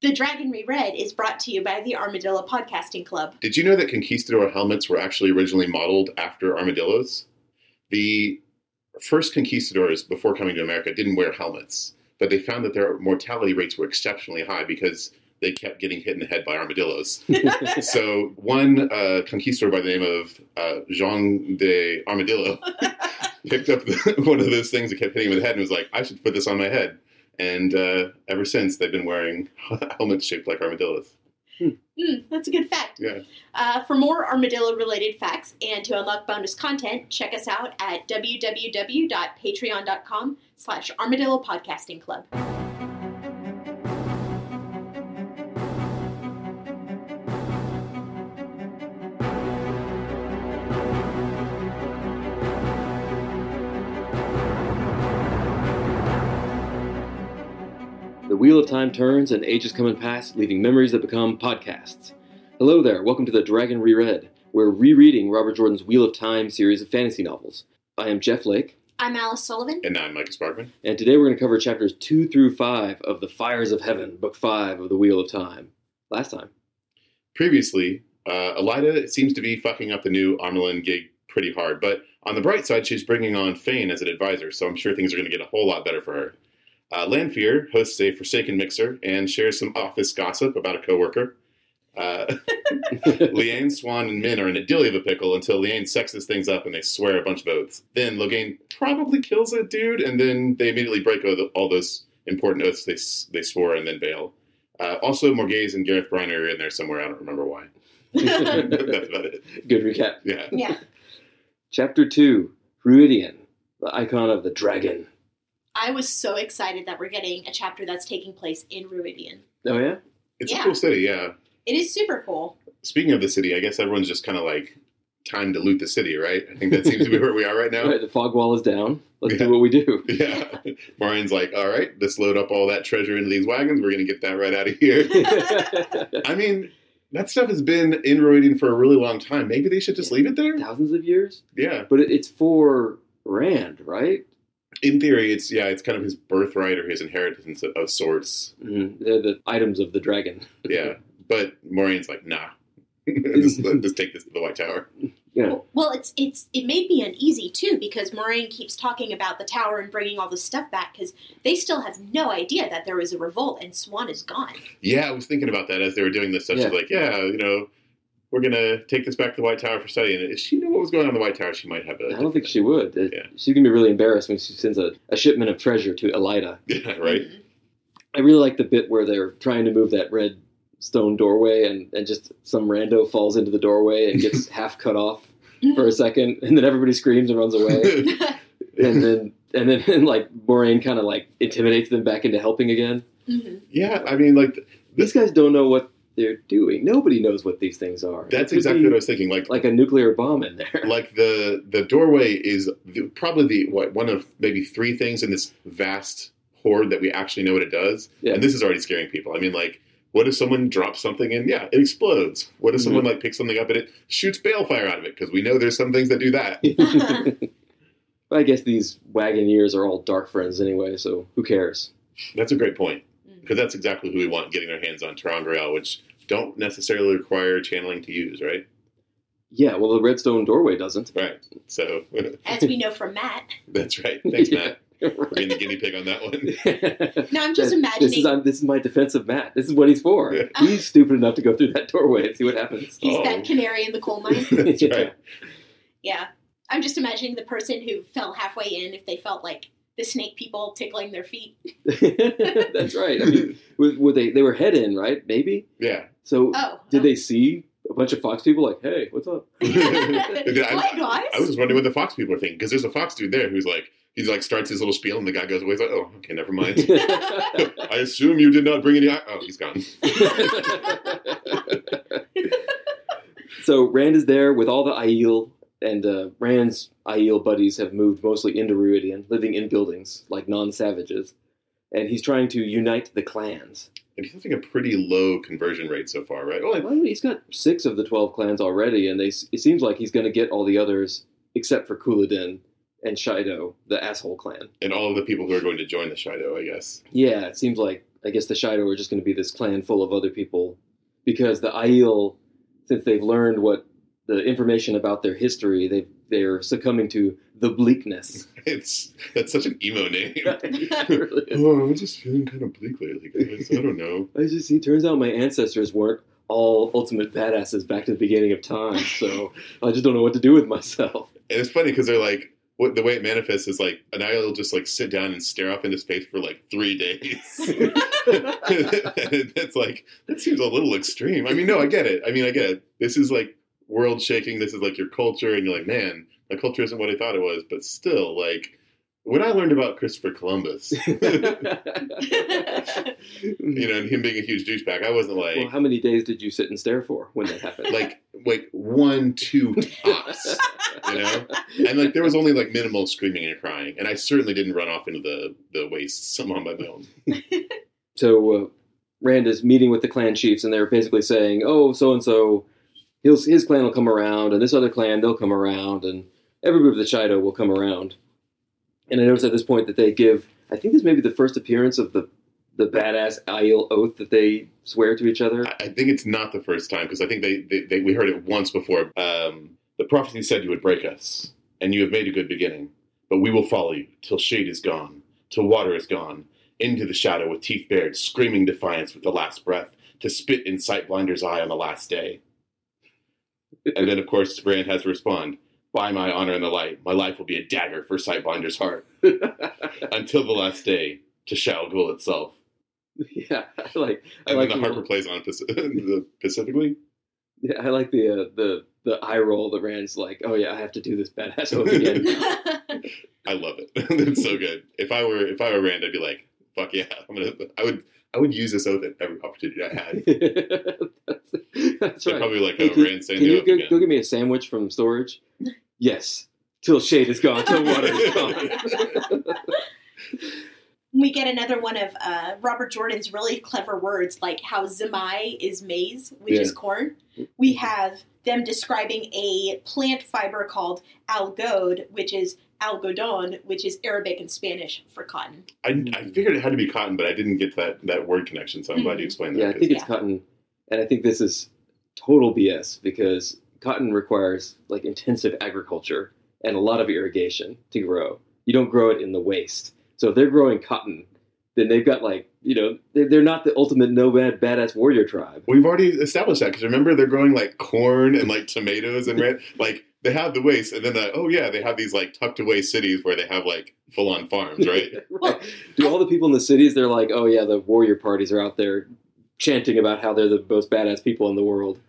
The Dragon Reread is brought to you by the Armadillo Podcasting Club. Did you know that conquistador helmets were actually originally modeled after armadillos? The first conquistadors before coming to America didn't wear helmets, but they found that their mortality rates were exceptionally high because they kept getting hit in the head by armadillos. so one uh, conquistador by the name of uh, Jean de Armadillo picked up the, one of those things that kept hitting him in the head and was like, I should put this on my head. And uh, ever since, they've been wearing helmets shaped like armadillos. Mm, that's a good fact. Yeah. Uh, for more armadillo related facts and to unlock bonus content, check us out at www.patreon.com slash armadillo podcasting club. Wheel of time turns and ages come and pass, leaving memories that become podcasts. Hello there, welcome to the Dragon Reread. We're rereading Robert Jordan's Wheel of Time series of fantasy novels. I am Jeff Lake, I'm Alice Sullivan. And I'm Micah Sparkman. and today we're going to cover chapters 2 through 5 of The Fires of Heaven, Book 5 of the Wheel of Time. Last time. Previously, uh, Elaida seems to be fucking up the new Amyrlin gig pretty hard, but on the bright side, she's bringing on Fain as an advisor, so I'm sure things are going to get a whole lot better for her. Uh, Lanfear hosts a Forsaken Mixer and shares some office gossip about a coworker. Uh, Leane, Siuan, and Min are in a dilly of a pickle until Leane sexes things up and they swear a bunch of oaths. Then Logain probably kills a dude, and then they immediately break all, those important oaths they, they swore and then bail. Uh, also, Morgase and Gareth Bryne are in there somewhere. I don't remember why. That's about it. Good recap. Yeah. yeah. Chapter 2 Rhuidean, the icon of the dragon. I was so excited that we're getting a chapter that's taking place in Rhuidean. Oh, yeah? It's Yeah. a cool city, yeah. It is super cool. Speaking of the city, I guess everyone's just kind of like time to loot the city, right? I think that seems to be where we are right now. All right, the fog wall is down. Let's Yeah. do what we do. Yeah. Moiraine's like, all right, let's load up all that treasure into these wagons. We're going to get that right out of here. I mean, that stuff has been in Rhuidean for a really long time. Maybe they should just leave it there? Thousands of years? Yeah. But it's for Rand, right? In theory, it's, yeah, it's kind of his birthright or his inheritance of, of sorts. Mm, they're the items of the dragon. Yeah. But Moiraine's like, nah. just, just take this to the White Tower. Yeah. Well, well, it's it's it made me uneasy too because Moiraine keeps talking about the tower and bringing all this stuff back because they still have no idea that there was a revolt and Siuan is gone. Yeah, I was thinking about that as they were doing this stuff. Yeah. like, yeah, you know, we're going to take this back to the White Tower for study. And if she knew what was going on in the White Tower, she might have a. I don't think she would. Yeah. She's going to be really embarrassed when she sends a, a shipment of treasure to Elaida. Yeah, right? Mhm. I really like the bit where they're trying to move that red stone doorway and, and just some rando falls into the doorway and gets half cut off for a second and then everybody screams and runs away. and then and then and like Moiraine kind of like intimidates them back into helping again. Mhm. yeah, I mean, like, These guys don't know what they're doing. Nobody knows what these things are. That's exactly what I was thinking. Like, like a nuclear bomb in there. like the the doorway is the, probably the what one of maybe three things in this vast horde that we actually know what it does. Yeah. And this is already scaring people. I mean, like, what if someone drops something and yeah, it explodes? What if someone Mm-hmm. like picks something up and it shoots balefire out of it? Because we know there's some things that do that. I guess these wagoneers are all dark friends anyway, so who cares? That's a great point. Because that's exactly who we want getting their hands on ter'angreal, which don't necessarily require channeling to use, right? Yeah, well, the redstone doorway doesn't. Right. So As we know from Mat. that's right. Thanks, Yeah. Mat. We're being the guinea pig on that one. No, I'm just This imagining is I'm, this is my defense of Mat. This is what he's for. Yeah. He's stupid enough to go through that doorway and see what happens. he's Oh. that canary in the coal mine. That's Yeah. right. Yeah. I'm just imagining the person who fell halfway in if they felt like the snake people tickling their feet. That's right. I mean, were, were they they were head in right? Maybe. Yeah. So Oh. did oh. they see a bunch of fox people like, hey, what's up? Hi, guys. I was wondering what the Fox people are thinking because there's a Fox dude there who's like, he's like starts his little spiel and the guy goes away. He's like, oh, okay, never mind. I assume you did not bring any. Oh, he's gone. so Rand is there with all the Aiel, and uh, Rand's Aiel buddies have moved mostly into Rhuidean, living in buildings like non-savages, and he's trying to unite the clans. And he's having a pretty low conversion rate so far, right? Well, he's got six of the twelve clans already, and they it seems like he's going to get all the others except for Couladin and Shaido, the asshole clan. and all of the people who are going to join the Shaido, I guess. Yeah, it seems like I guess the Shaido are just going to be this clan full of other people because the Aiel, since they've learned what the information about their history, they they're succumbing to the bleakness. It's that's such an emo name. Really oh, I'm just feeling kind of bleak lately, guys. I don't know. I just see. Turns out my ancestors weren't all ultimate badasses back to the beginning of time, so I just don't know what to do with myself. And it's funny because they're like, what the way it manifests is like an eye will just like sit down and stare off into space for like three days. and it's like that seems a little extreme. I mean, no, I get it. I mean, I get it. This is like world shaking. This is like your culture, and you're like, man, my culture isn't what I thought it was. But still, like when I learned about Christopher Columbus, you know, and him being a huge douchebag, I wasn't like. well, how many days did you sit and stare for when that happened? like like one two tops you know and like there was only like minimal screaming and crying and i certainly didn't run off into the the waste some on my own so uh, Rand is meeting with the clan chiefs, and they're basically saying, "Oh, so and so, his his clan will come around, and this other clan they'll come around, and every group of the Shaido will come around." And I notice at this point that they give, I think this may be the first appearance of the the badass Aiel oath that they swear to each other. I think it's not the first time because I think they, they, they we heard it once before. Um, the prophecy said you would break us, and you have made a good beginning. But we will follow you till shade is gone, till water is gone, into the shadow with teeth bared, screaming defiance with the last breath, to spit in Sightblinder's eye on the last day. And then, of course, Rand has to respond. By my honor and the light, my life will be a dagger for Sightblinder's heart until the last day to Shayol Ghul itself. yeah, I like. I And like then the the, harper plays on Paci- the Pacifically. yeah, I like the uh, the the eye roll that Rand's like, "Oh yeah, I have to do this badass oath again." I love it. it's so good. If I were if I were Rand, I'd be like, fuck yeah, I'm gonna. I would I would use this oath at every opportunity I had. that's, that's So right. probably like Hey, a can, Rand saying can the you go, again. go get me a sandwich from storage? Yes. Till shade is gone, till water is gone. we get another one of uh, Robert Jordan's really clever words, like how zemai is maize, which Yeah. is corn. We have them describing a plant fiber called algode, which is algodon, which is Arabic and Spanish for cotton. I, I mm. figured it had to be cotton, but I didn't get that that word connection. So I'm glad you mm-hmm. explained that. yeah, I 'cause think it's Yeah. cotton, and I think this is total BS because cotton requires like intensive agriculture and a lot of irrigation to grow. You don't grow it in the waste. So if they're growing cotton, then they've got like you know they're, they're not the ultimate nomad badass warrior tribe. We've already established that because remember they're growing like corn and like tomatoes and red. like they have the waste, and then the, oh yeah, they have these like tucked away cities where they have like full on farms, right? right. Do all the people in the cities? They're like, oh yeah, the warrior parties are out there chanting about how they're the most badass people in the world.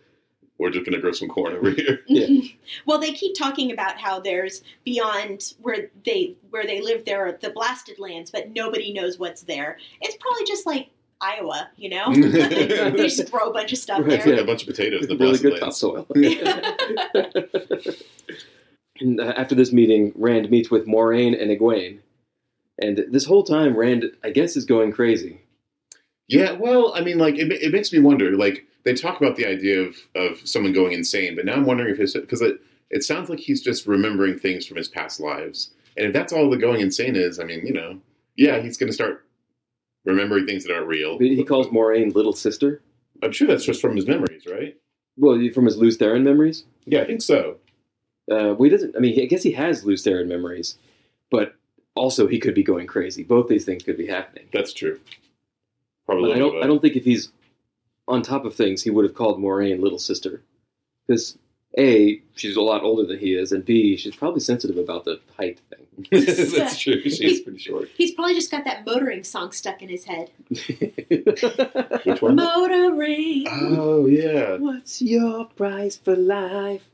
We're just gonna grow some corn over here. Yeah. well, they keep talking about how there's beyond where they where they live there are the blasted lands, but nobody knows what's there. It's probably just like Iowa, you know. they just throw a bunch of stuff Right, there. a bunch of potatoes in the really good lands. topsoil. and uh, after this meeting, Rand meets with Moiraine and Egwene. And this whole time, Rand, I guess, is going crazy. Yeah, well, I mean, like it, it makes me wonder. Like they talk about the idea of of someone going insane, but now I'm wondering if his because it it sounds like he's just remembering things from his past lives, and if that's all the going insane is, I mean, you know, yeah, he's going to start remembering things that aren't real. He calls Moiraine little sister. I'm sure that's just from his memories, right? Well, from his Lews Therin memories. Yeah, I think so. Uh, well, he doesn't. I mean, I guess he has Lews Therin memories, but also he could be going crazy. Both these things could be happening. That's true. Probably. But I don't. I don't think if he's on top of things, he would have called Moiraine little sister, because a she's a lot older than he is, and b she's probably sensitive about the height thing. that's true. She's pretty short. He's probably just got that motoring song stuck in his head. Which one? Motoring. Oh yeah. What's your price for life?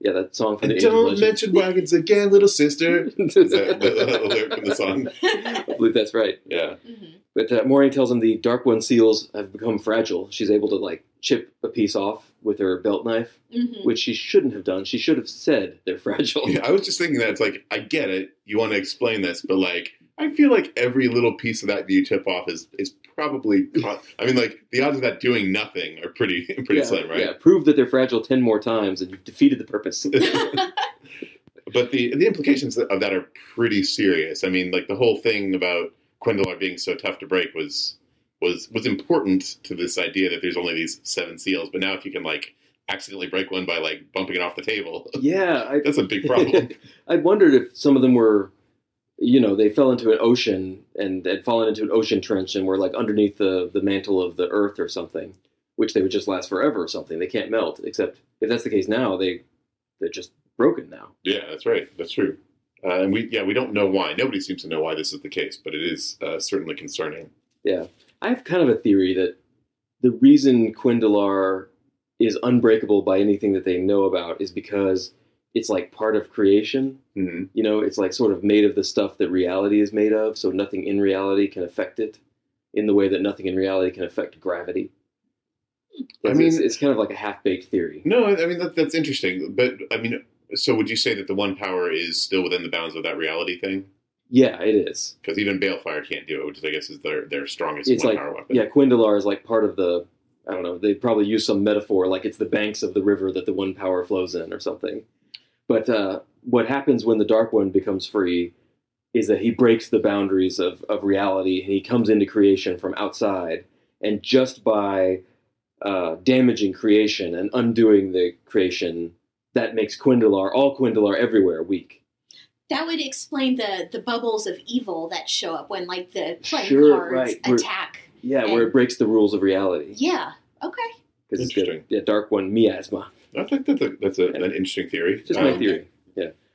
Yeah, that song from And the Age don't Legends. mention wagons again, little sister. Is that the, the lyric from the song? I believe that's right. Yeah. Mhm. But uh, Moiraine tells him the Dark One seals have become fragile. She's able to like chip a piece off with her belt knife, Mhm. which she shouldn't have done. She should have said they're fragile. Yeah, I was just thinking that it's like I get it. You want to explain this, but like I feel like every little piece of that that you tip off is is probably. I mean, like the odds of that doing nothing are pretty pretty yeah, slim, right? Yeah, prove that they're fragile ten more times, and you've defeated the purpose. But the the implications of that are pretty serious. I mean, like the whole thing about cuendillar being so tough to break was was was important to this idea that there's only these seven seals. But now if you can like accidentally break one by like bumping it off the table, Yeah, I, that's a big problem. I wondered if some of them were, you know, they fell into an ocean and had fallen into an ocean trench and were like underneath the the mantle of the earth or something, which they would just last forever or something. They can't melt. Except if that's the case now, they they're just broken now. yeah, that's right. That's true. Uh, and we yeah we don't know why. Nobody seems to know why this is the case, but it is uh, certainly concerning. I have kind of a theory that the reason cuendillar is unbreakable by anything that they know about is because it's like part of creation. hmm You know, it's like sort of made of the stuff that reality is made of, so nothing in reality can affect it in the way that nothing in reality can affect gravity. I It's, mean- it's, it's kind of like a half baked theory. No, I I mean that, that's interesting. But I mean, so would you say that the one power is still within the bounds of that reality thing? Yeah, it is. Because even Balefire can't do it, which I guess is their their strongest It's one like- power weapon. Yeah, cuendillar is like part of the. I don't know. They probably use some metaphor, like it's the banks of the river that the one power flows in, or something. But uh, what happens when the Dark One becomes free is that he breaks the boundaries of, of reality and he comes into creation from outside. And just by uh, damaging creation and undoing the creation, that makes cuendillar, all cuendillar everywhere, weak. That would explain the the bubbles of evil that show up when like the playing Sure, cards right. We're- attack. Yeah, where it breaks the rules of reality. Yeah. Okay. Because it's the Interesting. yeah, Dark One miasma. I think that's a, that's a, an interesting theory. Just my Um, theory.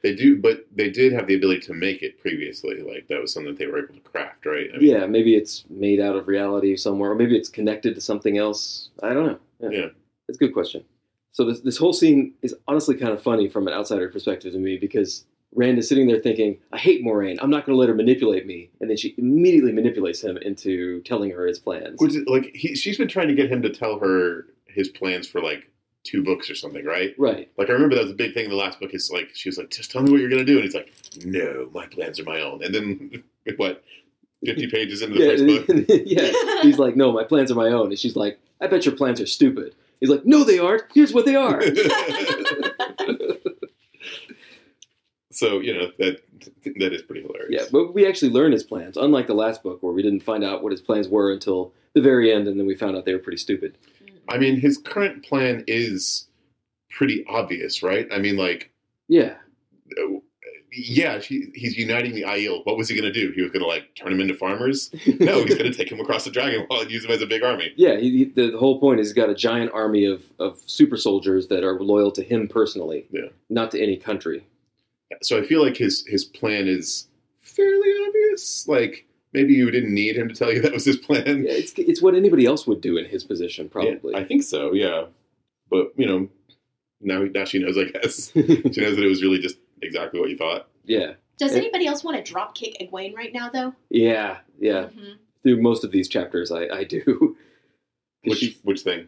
They do, but they did have the ability to make it previously. Like that was something that they were able to craft, right? I mean, Yeah, maybe it's made out of reality somewhere, or maybe it's connected to something else. I don't know. Yeah. It's a good question. So this this whole scene is honestly kind of funny from an outsider perspective to me because Rand is sitting there thinking, "I hate Moiraine. I'm not going to let her manipulate me," and then she immediately manipulates him into telling her his plans. Which is, like he, she's been trying to get him to tell her his plans for like two books or something, right? right. Like I remember that was a big thing in the last book. Is like she was like, "Just tell me what you're gonna do," and he's like, "No, my plans are my own." And then what? Fifty pages into the Yeah, first book. yeah. He's like, "No, my plans are my own," and she's like, "I bet your plans are stupid." He's like, "No, they aren't. Here's what they are." so you know that that is pretty hilarious. Yeah, but we actually learn his plans, unlike the last book where we didn't find out what his plans were until the very end, and then we found out they were pretty stupid. I mean, his current plan is pretty obvious, right? I mean, like, Yeah, yeah, he, he's uniting the Aiel. What was he going to do? He was going to like turn them into farmers? No, he's going to take him across the Dragon Wall and use them as a big army. yeah. He, the, the whole point is he's got a giant army of, of super soldiers that are loyal to him personally, Yeah. not to any country. So I feel like his his plan is fairly obvious. Like maybe you didn't need him to tell you that was his plan. Yeah, it's it's what anybody else would do in his position, probably. Yeah, I think so. Yeah, but you know, now now she knows. I guess she knows that it was really just exactly what you thought. yeah, Does anybody else want to drop kick Egwene right now though? yeah, yeah. Mhm. Through most of these chapters, I, I do. Which she- which thing?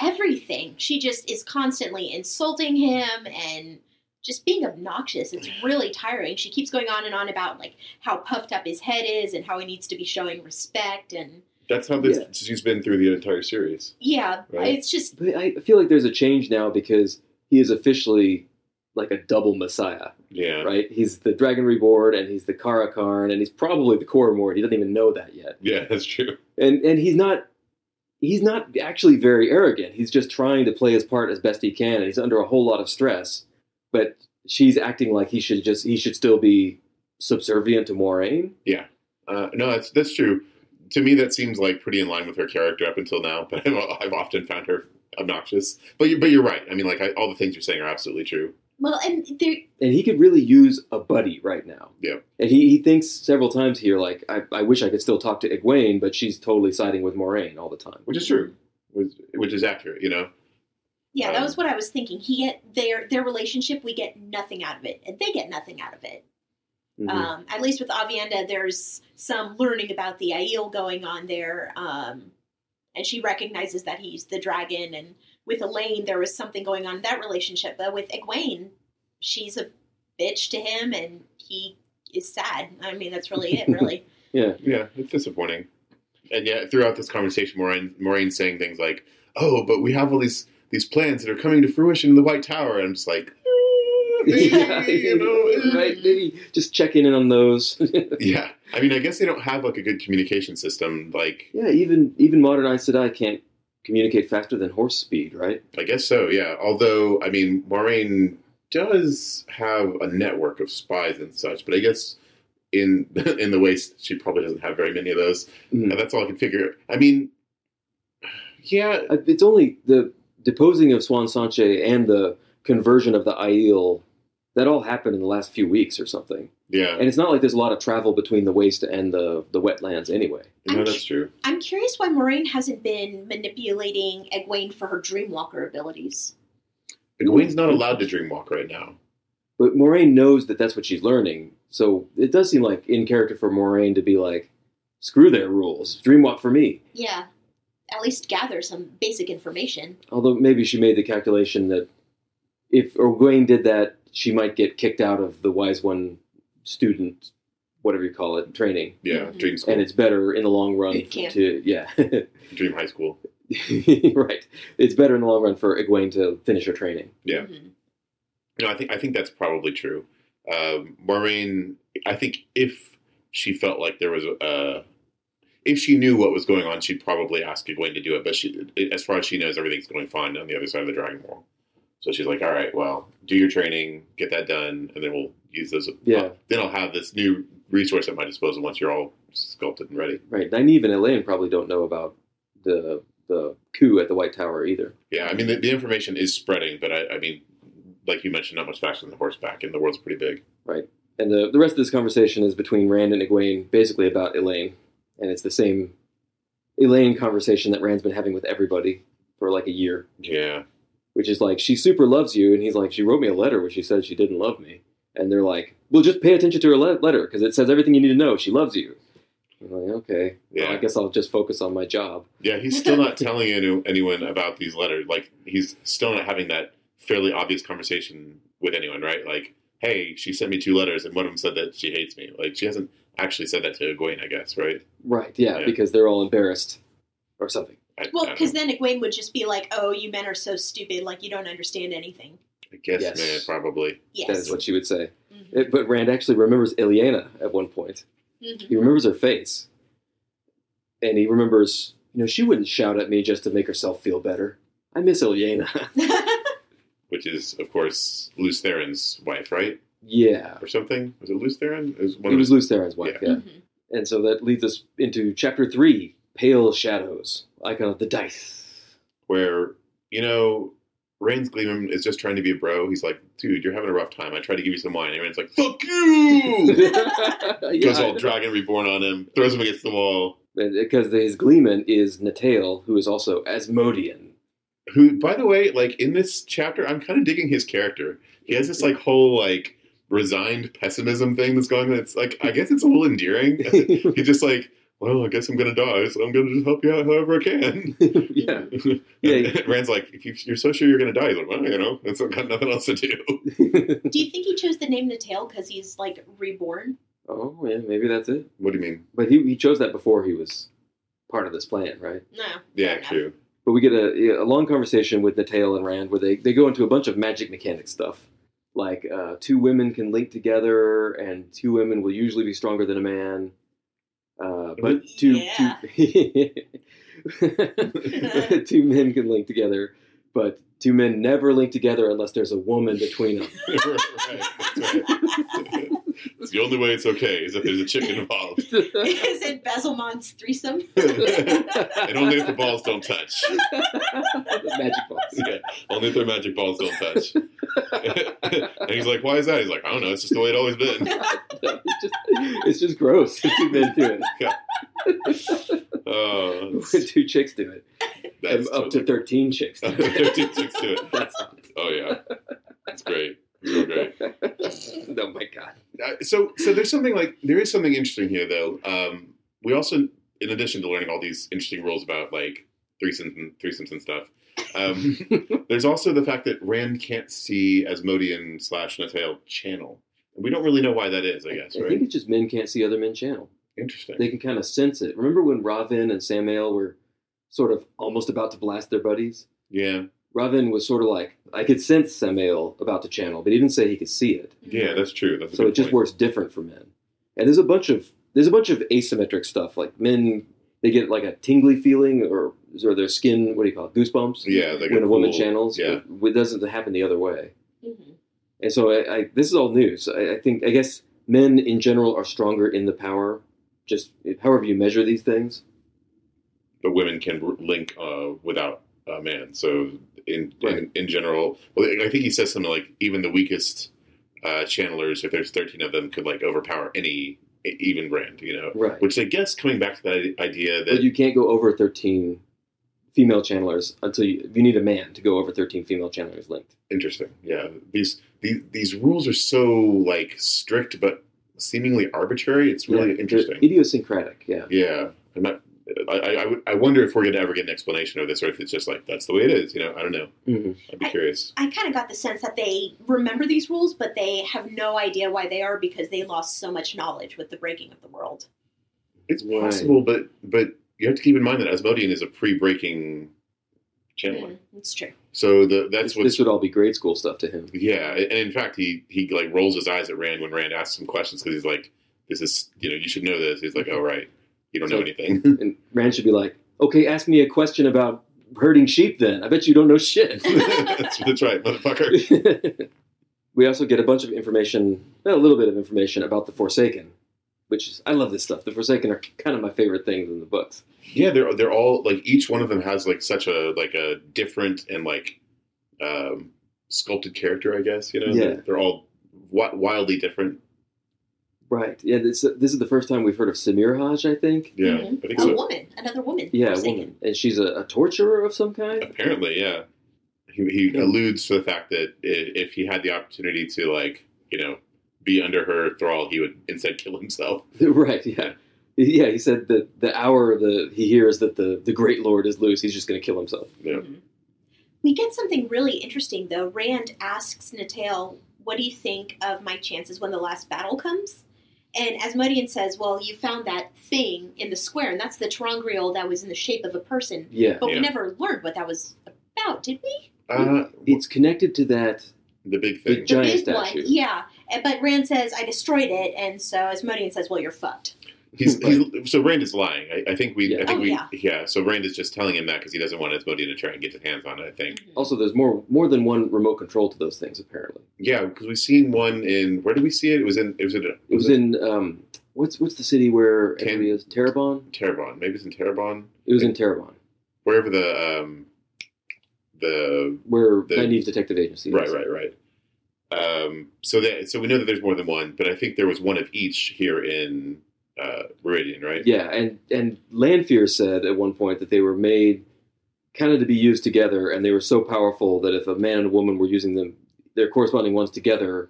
Everything. She just is constantly insulting him and just being obnoxious. It's really tiring. She keeps going on and on about like how puffed up his head is and how he needs to be showing respect and That's how this Yeah. she's been through the entire series. yeah, Right. it's just But I feel like there's a change now because he is officially like a double messiah, Yeah, right? He's the Dragon Reborn and he's the Car'a'carn and he's probably the Coramoor. He doesn't even know that yet. yeah, that's true. And and he's not he's not actually very arrogant. He's just trying to play his part as best he can and he's under a whole lot of stress. But she's acting like he should just he should still be subservient to Moiraine. Yeah, uh, no, that's that's true. To me, that seems like pretty in line with her character up until now. But I've, I've often found her obnoxious. But you, but you're right. I mean, like I, all the things you're saying are absolutely true. well, and there and he could really use a buddy right now. Yeah. And he, he thinks several times here, like, I, I wish I could still talk to Egwene, but she's totally siding with Moiraine all the time. which is true, which, which is accurate. You know, Yeah, that Um, was what I was thinking. He get their their relationship, we get nothing out of it, and they get nothing out of it. Mhm. Um, at least with Aviendha, there's some learning about the Aiel going on there, um, and she recognizes that he's the dragon. And with Elayne, there was something going on in that relationship. But with Egwene, she's a bitch to him, and he is sad. I mean, that's really it, really. yeah. yeah, it's disappointing. And yeah, throughout this conversation, Moiraine Moiraine's saying things like, "Oh, but we have all these these plans that are coming to fruition in the White Tower." And I'm just like, "Eh, yeah, you know, right? Maybe just checking in on those. yeah. I mean, I guess they don't have like a good communication system. Like, yeah, even even modern Aes Sedai can't communicate faster than horse speed, right? I guess so. Yeah. Although, I mean, Moiraine does have a network of spies and such, but I guess in in the waste she probably doesn't have very many of those. And that's all I can figure. I mean, yeah, Uh, It's only the deposing of Siuan Sanche and the conversion of the Aiel that all happened in the last few weeks or something. yeah. And it's not like there's a lot of travel between the waste and the the wetlands anyway. No, that's true. I'm curious why Moiraine hasn't been manipulating Egwene for her Dreamwalker abilities. Egwene's not allowed to dreamwalk right now. But Moiraine knows that that's what she's learning. So it does seem like in character for Moiraine to be like, screw their rules, dreamwalk for me. Yeah, at least gather some basic information. Although maybe she made the calculation that if Egwene did that, she might get kicked out of the Wise One student, whatever you call it, training. Yeah, Mhm. dream school, And it's better in the long run camp. to yeah, dream high school. right. It's better in the long run for Egwene to finish her training. Yeah. Mhm. No, I think I think that's probably true. Um, Moiraine, I think if she felt like there was a, uh, if she knew what was going on, she'd probably ask Egwene to do it. But she, as far as she knows, everything's going fine on the other side of the Dragon Wall. So she's like, "All right, well, do your training, get that done, and then we'll use those. Yeah. then I'll have this new resource at my disposal once you're all sculpted and ready." Right. Nynaeve and Elayne probably don't know about the the coup at the White Tower either. Yeah, I mean the, the information is spreading, but I, I mean, like you mentioned, not much faster than horseback, and the world's pretty big. Right. And the, the rest of this conversation is between Rand and Egwene, basically about Elayne. And it's the same Elayne conversation that Rand's been having with everybody for like a year, Yeah, which is like, she super loves you. And he's like, she wrote me a letter where she said she didn't love me. And they're like, well, just pay attention to her le- letter because it says everything you need to know. She loves you. I'm like, okay. Well, Yeah. I guess I'll just focus on my job. Yeah, he's still not telling any, anyone about these letters. Like, he's still not having that fairly obvious conversation with anyone, right? Like, hey, she sent me two letters, and one of them said that she hates me. Like, she hasn't actually said that to Egwene, I guess, right? Right. Yeah, Yeah. because they're all embarrassed or something. I, Well, because then Egwene would just be like, "Oh, you men are so stupid. Like you don't understand anything." I guess, Yes. man, probably. Yes. That is what she would say. Mhm. It- but Rand actually remembers Ilyena at one point. Mhm. He remembers her face. And he remembers, you know, she wouldn't shout at me just to make herself feel better. I miss Ilyena. Which is, of course, Lews Therin's wife, right? Yeah. Or something? Was it Lews Therin? It was one It was his- Therin's wife, Yeah. yeah. Mhm. And so that leads us into chapter three Pale Shadows, icon of the dice. where, you know, Rand's Gleeman is just trying to be a bro. He's like, dude, you're having a rough time. I tried to give you some wine. And Rand's like, fuck you! Yeah, Goes I all. Dragon Reborn on him, throws him against the wall. Because his Gleeman is Natael, who is also Asmodean. Who, by the way, like in this chapter, I'm kind of digging his character. He has this like whole like resigned pessimism thing that's going on. It's like I guess it's a little endearing. He's just like, well, I guess I'm gonna die, so I'm gonna just help you out however I can. yeah. Yeah. Rand's like, if you, you're so sure you're gonna die, he's like, well, you know, that's got nothing else to do. Do you think he chose the name Natael because he's like reborn? oh, yeah, maybe that's it. What do you mean? But he, he chose that before he was part of this plan, right? No. Yeah, true. But we get a, a long conversation with Natael and Rand where they, they go into a bunch of magic mechanic stuff. Like, uh, two women can link together, and two women will usually be stronger than a man. Uh, but two, Yeah. two, two men can link together, but two men never link together unless there's a woman between them. right, that's right. it's the only way it's okay is if there's a chick involved. Is it Basilmont's threesome? and only if the balls don't touch. magic balls. Yeah, only if their magic balls don't touch. and he's like, why is that? He's like, I don't know. It's just the way it always been. it's, just, it's just gross. Two men do Oh, it. Uh, two chicks do it. that's And up to 13 chicks. do Up to it. 13 chicks do it. That's Oh, yeah. That's great. Great. oh my god. Uh, so so there's something like there is something interesting here though um, we also in addition to learning all these interesting rules about like threesomes and threesomes and stuff um, there's also the fact that rand can't see asmodean slash natael channel and we don't really know why that is i guess I think right it's just men can't see other men channel. interesting They can kind of sense it. Remember when Rahvin and Samael were sort of almost about to blast their buddies? yeah Rahvin was sort of like I could sense Samael about to channel, but he didn't say he could see it. Yeah, that's true. That's So good it just works different for men. And there's a bunch of there's a bunch of asymmetric stuff. Like men, they get like a tingly feeling, or or their skin. What do you call it? Goosebumps. Yeah, like when a woman cool- channels. Yeah, but it doesn't happen the other way. Mhm. And so I, I this is all news. I, I think I guess men in general are stronger in the power. Just however you measure these things. but women can link uh, without a man. So in, Right. in in general, well, I think he says something like even the weakest uh, channelers, if there's 13 of them, could like overpower any even brand, You know, Right. which I guess coming back to that idea But that you can't go over thirteen female channelers until you you need a man to go over thirteen female channelers linked. interesting. Yeah, these these these rules are so like strict, but seemingly arbitrary. It's really Yeah, interesting. Idiosyncratic. Yeah. Yeah, I'm not. I, I, I wonder if we're going to ever get an explanation of this, or if it's just like that's the way it is. You know, I don't know. hmm I'd be curious. I kind of got the sense that they remember these rules, but they have no idea why they are because they lost so much knowledge with the breaking of the world. It's Right. possible, but but you have to keep in mind that Asmodean is a pre-breaking channeler. Mm, it's true. So the that's This, what's this would all be grade school stuff to him. yeah. And in fact, he he like rolls his eyes at Rand when Rand asks him questions because he's like, "This is you know you should know this." He's like, "Oh right, you don't know anything." And Rand should be like, okay, ask me a question about herding sheep then. I bet you don't know shit. that's, that's right, motherfucker. we also get a bunch of information, a little bit of information about the Forsaken, which is, I love this stuff. The Forsaken are kind of my favorite things in the books. Yeah, they're they're all like each one of them has like such a like a different and like um, sculpted character. I guess you know. Yeah. They're, they're all wi- wildly different. Right. Yeah, this, this is the first time we've heard of Semirhage, I think. Yeah, Mhm. I think A so. woman, another woman. Yeah, a woman. And she's a, a torturer of some kind? Apparently, yeah. He, he Yeah. alludes to the fact that if he had the opportunity to, like, you know, be under her thrall, he would instead kill himself. right, yeah. Yeah, he said that the hour the he hears that the, the Great Lord is loose, he's just going to kill himself. Yeah. Mhm. We get something really interesting though. Rand asks Natael, "What do you think of my chances when the last battle comes?" And Asmodean says, "Well, you found that thing in the square, and that's the ter'angreal that was in the shape of a person, Yeah. but Yeah. we never learned what that was about, did we?" Uh, It's connected to that. the big the thing. giant the big statue. one, yeah. But Rand says, "I destroyed it," and so Asmodean says, "Well, you're fucked." He's, he's so Rand is lying. I, I think we. Yeah. I think Oh, we. yeah. Yeah. So Rand is just telling him that because he doesn't want Asmodean to try and get his hands on it. I think. Mhm. Also, there's more more than one remote control to those things, apparently. Yeah, because we've seen one in. Where did we see it? It was in. It was in. It was in, um, what's what's the city where Can- everybody is? Tarabon? Tarabon. Maybe it's in Tarabon. It was in Tarabon, Wherever the um, the where The- Nynaeve's detective agency is. Right, right, right. Um, so that so we know that there's more than one, but I think there was one of each here in uh, Meridian, right? Yeah, and and Lanfear said at one point that they were made kind of to be used together, and they were so powerful that if a man and a woman were using them, their corresponding ones together,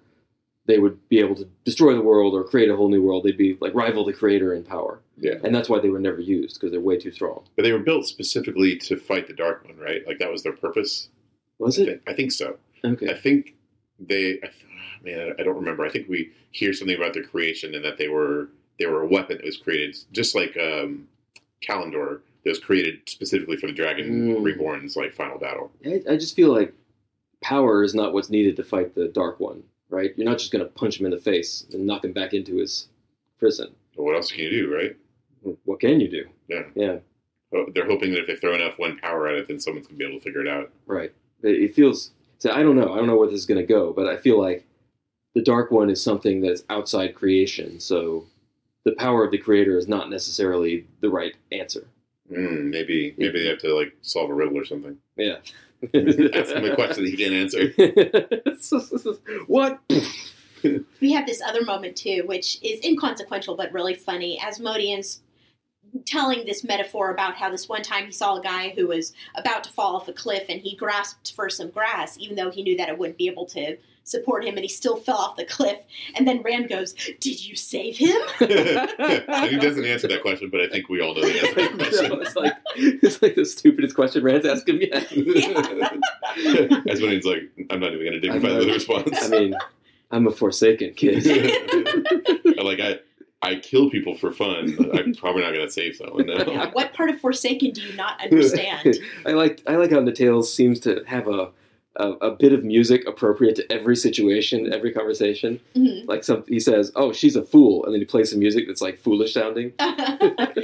they would be able to destroy the world or create a whole new world. They'd be like rival the creator in power, Yeah. and that's why they were never used because they're way too strong. But they were built specifically to fight the Dark One, right? Like that was their purpose. Was I, it? think, I think so. Okay. I think they. I, th- man, I don't remember. I think we hear something about their creation and that they were they were a weapon that was created just like um, Callandor that was created specifically for the Dragon Mm. Reborn's like final battle. I, I just feel like power is not what's needed to fight the Dark One, right? You're not just going to punch him in the face and knock him back into his prison. But what else can you do, right? What can you do? Yeah. Yeah. They're hoping that if they throw enough one power at it, then someone's gonna be able to figure it out. Right. It, it feels. So I don't know. I don't know where this is going to go, but I feel like the Dark One is something that's outside creation. So the power of the Creator is not necessarily the right answer. Mm, maybe maybe they have to like solve a riddle or something. Yeah. Ask him a question that he can't answer. what? We have this other moment too, which is inconsequential but really funny. Asmodean's telling this metaphor about how this one time he saw a guy who was about to fall off a cliff and he grasped for some grass, even though he knew that it wouldn't be able to support him, and he still fell off the cliff. And then Rand goes, "Did you save him?" and he doesn't answer that question, but I think we all know the answer to that question. it's like it's like the stupidest question Rand's asked him yet. As when he's like, I'm not even going to dignify the response. I mean, I'm a Forsaken kid. like I, I kill people for fun. I'm probably not going to save someone. No. Yeah, what part of Forsaken do you not understand? I like I like how Natales seems to have a, a a bit of music appropriate to every situation, every conversation. Mhm. Like some he says, "Oh, she's a fool," and then he plays some music that's like foolish sounding.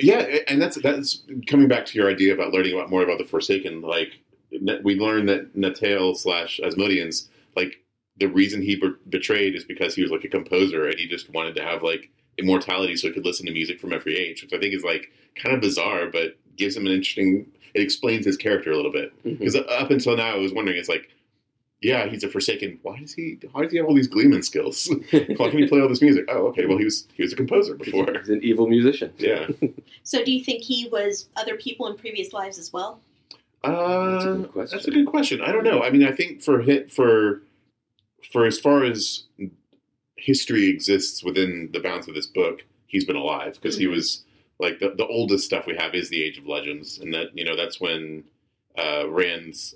yeah, and that's that's coming back to your idea about learning about more about the Forsaken. Like we learned that Natael slash Asmodeans, like the reason he be- betrayed is because he was like a composer and he just wanted to have like immortality so he could listen to music from every age, which I think is like kind of bizarre, but gives him an interesting. It explains his character a little bit Mhm. because up until now I was wondering, it's like. Yeah, he's a Forsaken. Why does he? Why does he have all these Gleeman skills? Why can he play all this music? Oh, okay. Well, he was he was a composer before. He's an evil musician. Yeah. so, do you think he was other people in previous lives as well? Uh, That's a good question. That's a good question. I don't know. I mean, I think for hit for for as far as history exists within the bounds of this book, he's been alive because he Mhm. was like the the oldest stuff we have is the Age of Legends, and that you know that's when uh, Rand's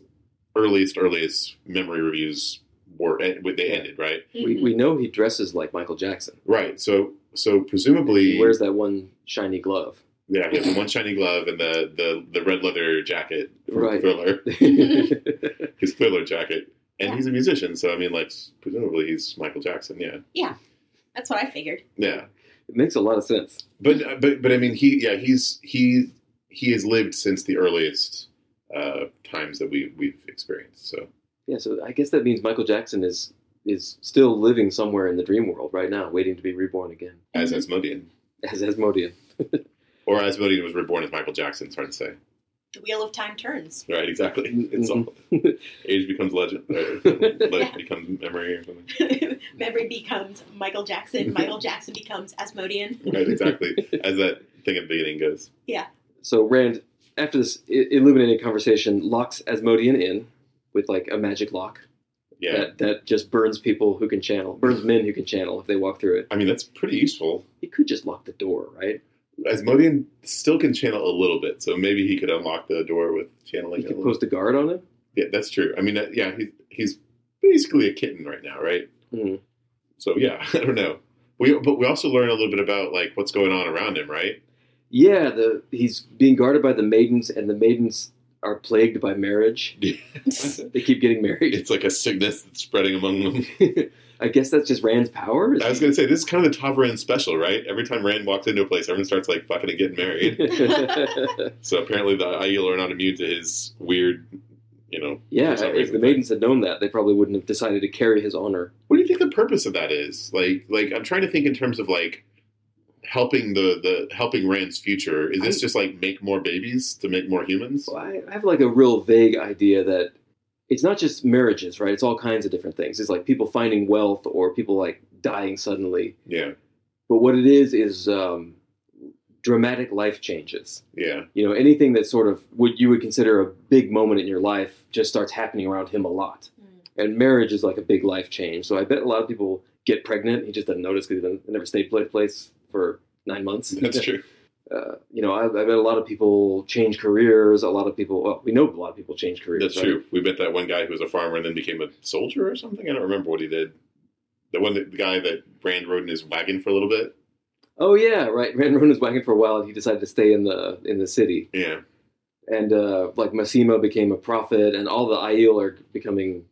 earliest earliest memory reviews were eh, they ended right We, Mhm. we know he dresses like Michael Jackson. right. So so presumably He wears that one shiny glove. yeah he has the one shiny glove and the the the red leather jacket from Right. Thriller. his thriller jacket. And Yeah. he's a musician, so I mean, like, presumably he's Michael Jackson, Yeah. yeah, That's what I figured. yeah. it makes a lot of sense. But but but I mean, he yeah he's he he has lived since the earliest uh, times that we we've experienced. So Yeah, so I guess that means Michael Jackson is is still living somewhere in the dream world right now, waiting to be reborn again as Asmodean. As Asmodean. or Asmodean was reborn as Michael Jackson. It's hard to say, The wheel of time turns. right? Exactly. Mm-hmm. It's all age becomes legend, or legend Yeah. becomes memory, or something. Memory becomes Michael Jackson. Michael Jackson becomes Asmodean. Right? Exactly. As that thing at the beginning goes. Yeah. So Rand, after this i- illuminating conversation, locks Asmodean in with like a magic lock Yeah. that, that just burns people who can channel, burns men who can channel if they walk through it. I mean, that's pretty useful. He could just lock the door, right? Asmodean still can channel a little bit, so maybe he could unlock the door with channeling. He could post a guard on him. Yeah, that's true. I mean, uh, yeah, he's he's basically a kitten right now, right? Mhm. So yeah, I don't know. We but we also learn a little bit about like what's going on around him, right? Yeah, the he's being guarded by the maidens, and the maidens are plagued by marriage. They keep getting married. It's like a sickness that's spreading among them. I guess that's just Rand's power. I was gonna say this is kind of the top Rand special, right? Every time Rand walks into a place, everyone starts like fucking and getting married. so apparently the Aiel are not immune to his weird, you know. yeah, if reason, the maidens had known that, they probably wouldn't have decided to carry his honor. What do you think the purpose of that is? Like, like I'm trying to think in terms of like helping the the helping Rand's future. Is this I- just like make more babies to make more humans? So I, I have like a real vague idea that it's not just marriages, right? It's all kinds of different things. It's like people finding wealth or people like dying suddenly. Yeah, But what it is is um, dramatic life changes. yeah, You know, anything that sort of what you would consider a big moment in your life just starts happening around him a lot. Mm. And marriage is like a big life change. So I bet a lot of people get pregnant. He just doesn't notice because he never stayed pla- place for nine months. that's true. uh, you know, I, I bet a lot of people change careers. A lot of people, well, we know a lot of people change careers. That's right? true. We met that one guy who was a farmer and then became a soldier or something. I don't remember what he did. The one that the guy that Rand rode in his wagon for a little bit. Oh yeah, right. Rand in his wagon for a while, and he decided to stay in the in the city. Yeah, And uh, like Masema became a prophet, and all the Aiel are becoming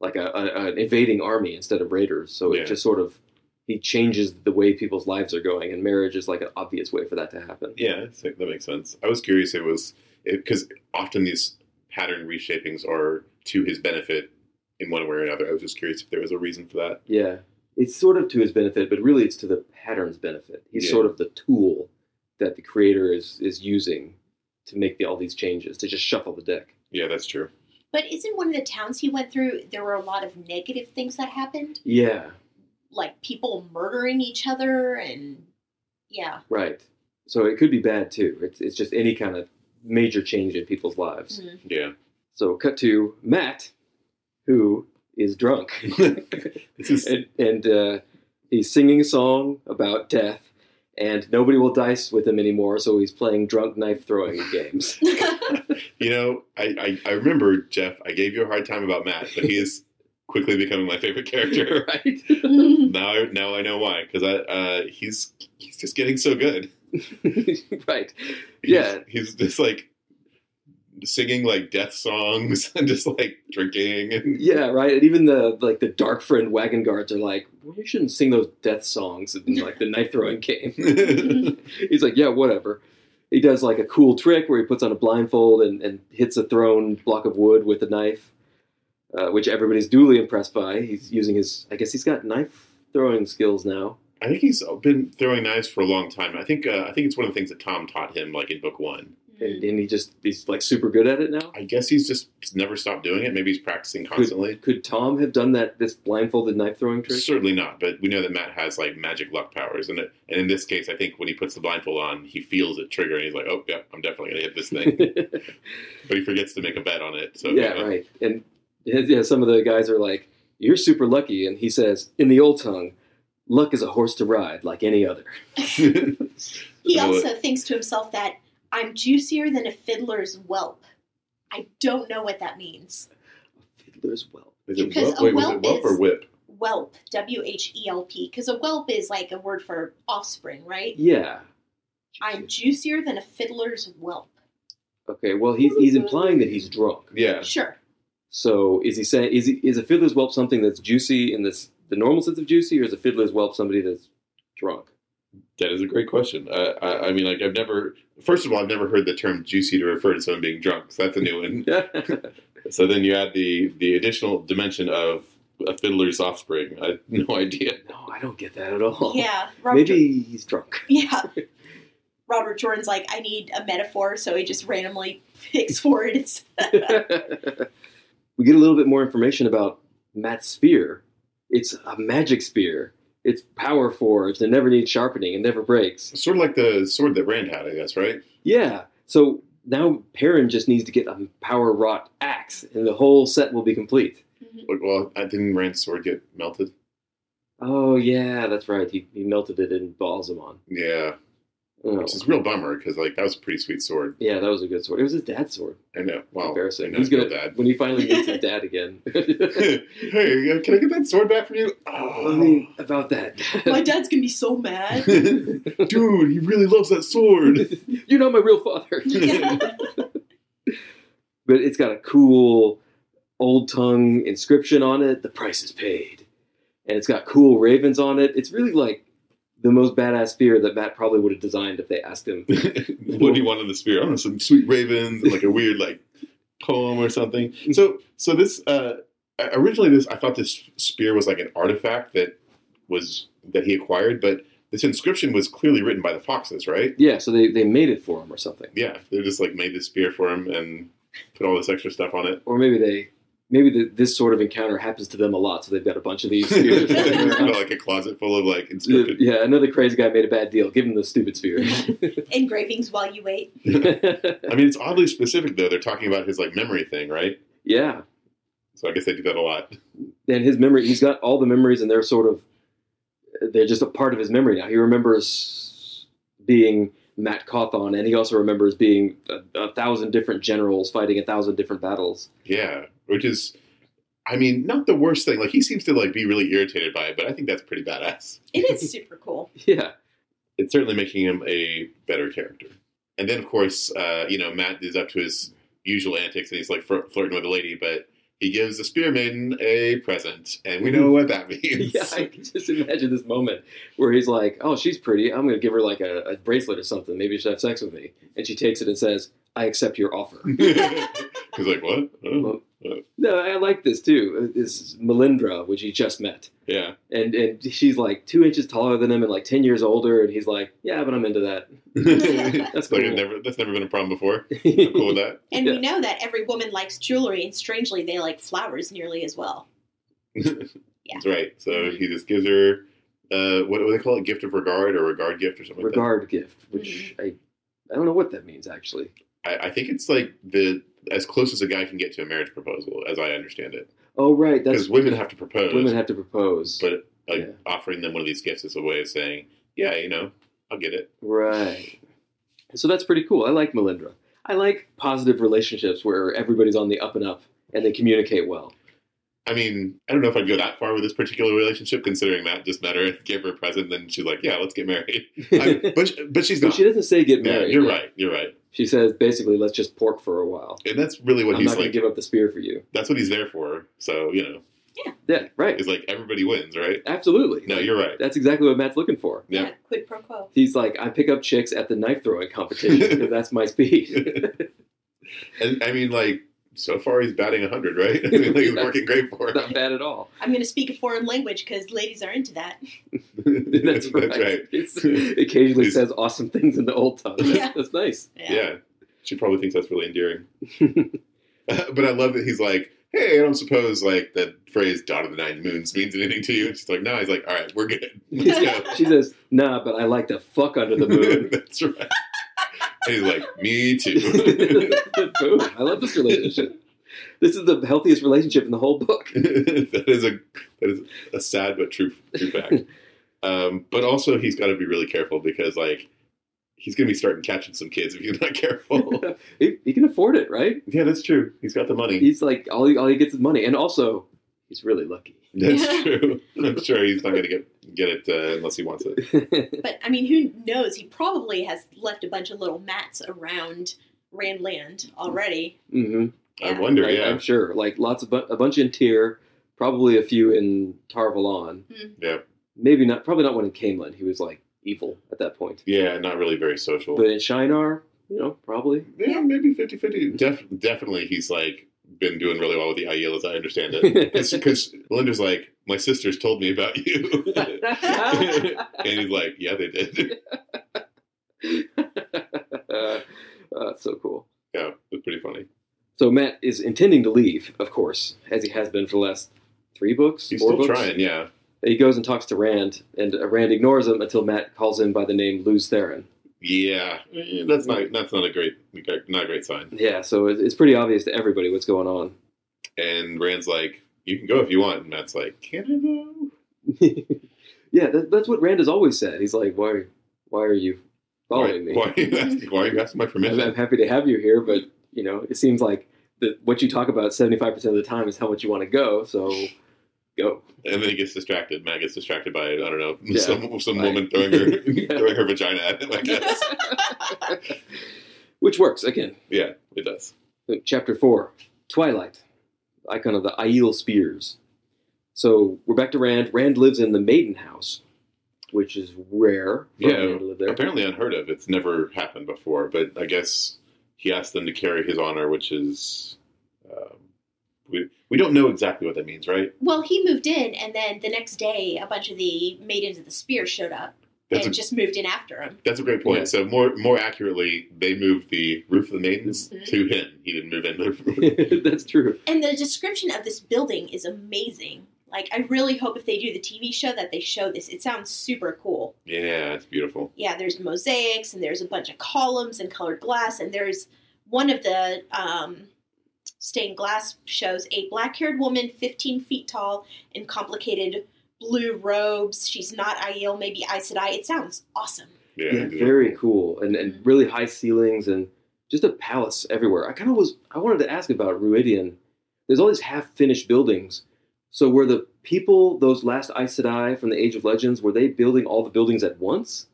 like a, a, an invading army instead of raiders. So Yeah. it just sort of he changes the way people's lives are going, and marriage is like an obvious way for that to happen. yeah, I that makes sense. I was curious. It was because often these pattern reshapings are to his benefit in one way or another. I was just curious if there was a reason for that. Yeah, it's sort of to his benefit, but really it's to the pattern's benefit. He's Yeah. sort of the tool that the creator is is using to make the, all these changes to just shuffle the deck. Yeah, that's true. But isn't one of the towns he went through, there were a lot of negative things that happened? Yeah, Like people murdering each other and. Yeah. right. So it could be bad too. It's it's just any kind of major change in people's lives. Mhm. Yeah. So cut to Mat, who is drunk, and, and uh, he's singing a song about death. And nobody will dice with him anymore, so he's playing drunk knife throwing games. You know, I, I, I remember, Jeff, I gave you a hard time about Mat, but he is quickly becoming my favorite character. right? Now, I, now I know why because I uh, he's he's just getting so good. right. He's, Yeah. he's just like singing like death songs and just like drinking and Yeah, right. And even the like the dark friend wagon guards are like, well, you shouldn't sing those death songs in like the knife throwing game. He's like, yeah, whatever. He does like a cool trick where he puts on a blindfold and, and hits a thrown block of wood with a knife, uh, which everybody's duly impressed by. He's using his, I guess he's got knife throwing skills now. I think he's been throwing knives for a long time. I think uh, I think it's one of the things that Tom taught him, like in book one. And, and he just, he's like super good at it now. I guess he's just never stopped doing it. Maybe he's practicing constantly. Could Tom have done that, this blindfolded knife throwing trick? Certainly not, but we know that Mat has like magic luck powers, and it, and in this case, I think when he puts the blindfold on, he feels it trigger, and he's like, "Oh, yeah, I'm definitely gonna hit this thing." but he forgets to make a bet on it. So yeah, right. And yeah, some of the guys are like, "You're super lucky," and he says, in the old tongue, "Luck is a horse to ride, like any other." He You know also thinks to himself that I'm juicier than a fiddler's whelp. I don't know what that means. Fiddler's well. Is it Because whelp? a Wait, was it whelp whelp or is- whip? Whelp, W H E L P, because a whelp is like a word for offspring, right? Yeah. I'm juicier than a fiddler's whelp. Okay. Well, he's he's implying that he's drunk. Yeah, Sure. So is he saying is he, is a fiddler's whelp something that's juicy in this the normal sense of juicy, or is a fiddler's whelp somebody that's drunk? that is a great question. Uh, I, I mean, like I've never. First of all, I've never heard the term "juicy" to refer to someone being drunk. So that's a new one. So then you add the the additional dimension of a fiddler's offspring. I had no idea. no, I don't get that at all. Yeah. Robert Maybe he's drunk. Yeah. Robert Jordan's like, I need a metaphor, so he just randomly picks words. we get a little bit more information about Mat's spear. It's a magic spear. It's power forged and never needs sharpening and never breaks. Sort of like the sword that Rand had, I guess, right? Yeah. So now Perrin just needs to get a power wrought axe, and the whole set will be complete. Mm-hmm. Like, well, I didn't Rand's sword get melted? Oh yeah, that's right. He, he melted it in Ba'alzamon. Yeah, Oh. which is a real bummer because like that was a pretty sweet sword. Yeah, that was a good sword. It was his dad's sword. I know. Well, Embarrassing. I know He's gonna dad. when he finally meets his dad again. hey, can I get that sword back from you? Oh. I mean, about that. Oh. My dad's gonna be so mad. dude, he really loves that sword. You're not my real father. Yeah. but it's got a cool old tongue inscription on it. The price is paid, and it's got cool ravens on it. It's really like the most badass spear that Mat probably would have designed if they asked him. what do you want in the spear? I don't know, some sweet ravens, and like a weird like poem or something. So, so this uh, originally this I thought this spear was like an artifact that was that he acquired, but this inscription was clearly written by the foxes, right? Yeah, so they, they made it for him or something, Yeah, they just like made this spear for him and put all this extra stuff on it. or maybe they maybe the, this sort of encounter happens to them a lot, so they've got a bunch of these spears. Like a closet full of like inscripted. yeah, another crazy guy made a bad deal. Give him the stupid spear. Engravings while you wait. I mean, it's oddly specific though. They're talking about his like memory thing, right? yeah, So I guess they do that a lot. and his memory he's got all the memories and they're sort of they're just a part of his memory now he remembers being Mat Cauthon and he also remembers being a, a thousand different generals fighting a thousand different battles Yeah, which is, I mean, not the worst thing. Like he seems to like be really irritated by it, but I think that's pretty badass. It is super cool. yeah It's certainly making him a better character. And then, of course, uh, you know, Mat is up to his usual antics, and he's like flir- flirting with a lady, but he gives the spear maiden a present, and we know mm. what that means. yeah i can just imagine this moment where he's like oh she's pretty. I'm gonna give her like a, a bracelet or something. Maybe she'll have sex with me. And she takes it and says i accept your offer. He's like, what? Oh, no i like this too this is Melindhra which he just met yeah. and and she's like two inches taller than him and like ten years older, and he's like, yeah, but I'm into that. that's cool. like never. That's never been a problem before. I'm cool with that. And Yeah. we know that every woman likes jewelry, and strangely, they like flowers nearly as well. That's right. So he just gives her uh, what do they call it? Gift of regard or regard gift or something. Regard gift, which I I don't know what that means actually. I, I think it's like the as close as a guy can get to a marriage proposal, as I understand it. Oh right, Because women have to propose, women have to propose. but like Yeah. offering them one of these gifts is a way of saying, yeah, you know, I'll get it. right. So that's pretty cool. I like Melindhra. I like positive relationships where everybody's on the up and up and they communicate well. I mean, I don't know if I'd go that far with this particular relationship, considering Mat just met her and gave her a present, and then she's like, "Yeah, let's get married." I, but but she's But not. she doesn't say get yeah, married. you're right. You're right, She says basically, let's just pork for a while. and that's really what he's like I'm he's not going like. to give up the spear for you. That's what he's there for. So you know, Yeah, Yeah, right. it's like everybody wins, right? Absolutely. No, you're right. That's exactly what Mat's looking for. Yeah. quid pro quo. He's like, I pick up chicks at the knife throwing competition because that's my speed. And I mean, like so far he's batting hundred, right? I mean, like, it's working great for it. Not bad at all. I'm going to speak a foreign language because ladies are into that. That's right. It's, occasionally He's- says awesome things in the old tongue. That's, Yeah. that's nice. Yeah. She probably thinks that's really endearing. but I love that he's like, hey, I don't suppose like the phrase "daughter of the nine moons" means anything to you. And she's like, no. He's like, all right, we're good. Let's go. she says, "Nah, but I like to fuck under the moon." that's right. And he's like, me too. Boom! I love this relationship. This is the healthiest relationship in the whole book. that is a that is a sad but true true fact. Um, but also, he's got to be really careful because like he's going to be starting catching some kids if he's not careful. he, he can afford it, right? yeah, that's true. He's got the money. He's like all he, all he gets is money, and also he's really lucky. That's true. I'm sure he's not going to get get it uh, unless he wants it. But I mean, who knows? He probably has left a bunch of little mats around Randland already. hmm I wonder. I, Yeah, am sure. Like lots of bu- a bunch in Tear, probably a few in Tar Valon. yeah, Maybe not. Probably not one in Caemlyn. He was like evil at that point. yeah. Not really very social. But in Shienar, you know, probably. yeah, maybe 50-50. Def- definitely, he's like been doing really well with the Aiel, as I understand it. Because Linda's like, my sisters told me about you, and he's like, yeah, they did. uh, that's so cool. yeah, it's pretty funny. So Mat is intending to leave, of course, as he has been for the last three books. He's four still books. trying. Yeah, He goes and talks to Rand, and uh, Rand ignores him until Mat calls him by the name Lews Therin. yeah. That's not that's not a great not a great sign. Yeah, so it's pretty obvious to everybody what's going on. And Rand's like, you can go if you want. And Mat's like, can I though? yeah, that, that's what Rand has always said. He's like, why, why are you following me? why, Why are you asking? Why are you asking my I'm, permission? I'm happy to have you here, but you know, it seems like that what you talk about 75% of the time is how much you want to go. So go. And then he gets distracted. Mat gets distracted by I don't know Yeah. some some By- woman throwing her Yeah. throwing her vagina at him. I guess. Which works again. yeah, it does. Chapter four, Twilight, icon of the Aiel spears. So we're back to Rand. Rand lives in the Maiden House, which is rare. for Yeah, Rand to live there. Apparently unheard of. It's never happened before. But I guess he asked them to carry his honor, which is um, we we don't know exactly what that means, right? Well, he moved in, and then the next day, a bunch of the maidens of the spear showed up That's and a, just moved in after him. that's a great point. Yeah. So more more accurately, they moved the roof of the maidens Mhm. to him. He didn't move in the. That's true. And the description of this building is amazing. Like, I really hope if they do the TV show that they show this. It sounds super cool. yeah, it's beautiful. Yeah, there's mosaics, and there's a bunch of columns and colored glass, and there's one of the um, stained glass shows a black haired woman, 15 feet tall, in complicated blue robes. She's not Aiel, maybe Aes Sedai. It sounds awesome. Yeah, Yeah, very cool, and and really high ceilings, and just a palace everywhere. I kind of was. I wanted to ask about Rhuidean. There's all these half finished buildings. So were the people those last Aes Sedai from the Age of Legends were they building all the buildings at once?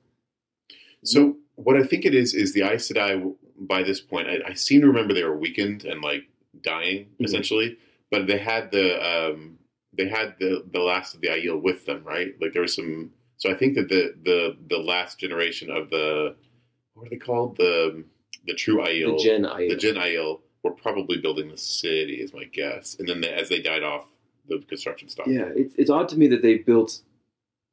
So what I think it is is the Aes Sedai. By this point, I, I seem to remember they were weakened and like dying Mhm. essentially, but they had the um, they had the the last of the Aiel with them, right? Like there was some. So I think that the the the last generation of the what are they called the the true Aiel The Jenn Aiel. the Jenn Aiel were probably building the city, is my guess. And then they, as they died off, the construction stopped. Yeah, it's it's odd to me that they built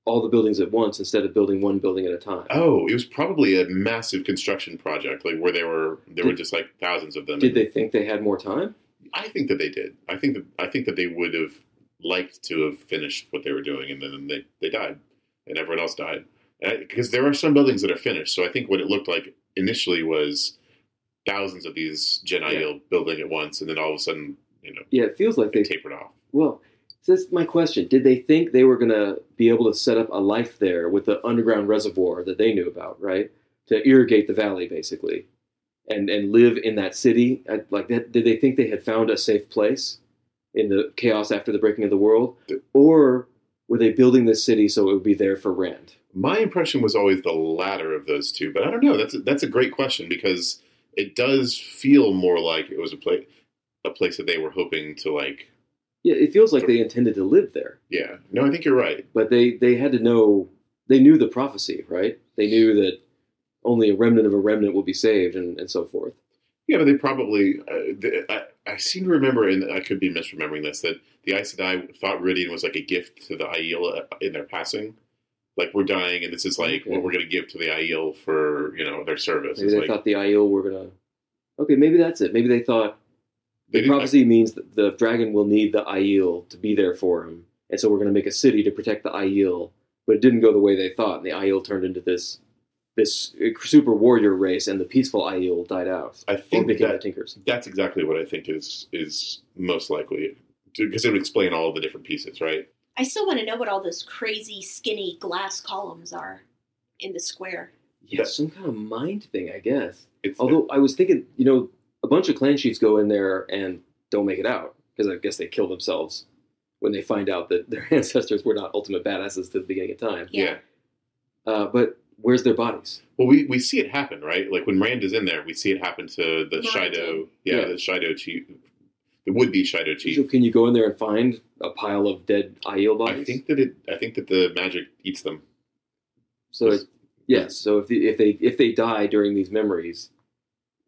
all the buildings at once instead of building one building at a time. Oh, it was probably a massive construction project, like where they were there were just like thousands of them. Did they think they had more time? I think that they did. I think that I think that they would have liked to have finished what they were doing, and then they they died, and everyone else died. Because there are some buildings that are finished, so I think what it looked like initially was thousands of these Jenn Yeah. Building at once, and then all of a sudden, you know, Yeah, it feels like they they. tapered off. Well, so that's my question. Did they think they were going to be able to set up a life there with the underground reservoir that they knew about, right? To irrigate the valley, basically, and and live in that city? Like that? Did they think they had found a safe place? in the chaos after the breaking of the world, or were they building this city so it would be there for rent? My impression was always the latter of those two, but I don't know. That's a, that's a great question because it does feel more like it was a place a place that they were hoping to like. Yeah, it feels like they intended to live there, Yeah, no, I think you're right. but they they had to know they knew the prophecy, right? They knew that only a remnant of a remnant will be saved, and, and so forth. Yeah, but they probably. Uh, the, I, I seem to remember, and I could be misremembering this, that the Aes Sedai thought Rhuidean was like a gift to the Aiel uh, in their passing. Like we're dying, and this is like Okay. what we're going to give to the Aiel for you know their service. Maybe It's they like, thought the Aiel were gonna. Okay, maybe that's it. Maybe they thought they the didn't- prophecy means that the dragon will need the Aiel to be there for him, and so we're going to make a city to protect the Aiel. But it didn't go the way they thought, and the Aiel turned into this this super warrior race, and the peaceful Aiel died out. I think became the Tinkers. that's exactly what I think is is most likely because it would explain all the different pieces, right? I still want to know what all those crazy, skinny glass columns are in the square. Yeah, some kind of mind thing, I guess. It's Although I was thinking, you know, a bunch of clan chiefs go in there and don't make it out because I guess they kill themselves when they find out that their ancestors were not ultimate badasses to the beginning of time. yeah. Uh, but where's their bodies? Well, we, we see it happen, right? Like when Rand is in there, we see it happen to the Mountain. Shaido, yeah, Yeah. the Shaido chief, the would be Shaido So chief. can you go in there and find a pile of dead Aiel bodies? I think that it. I think that the magic eats them. so. It, yes. So if the, if they if they die during these memories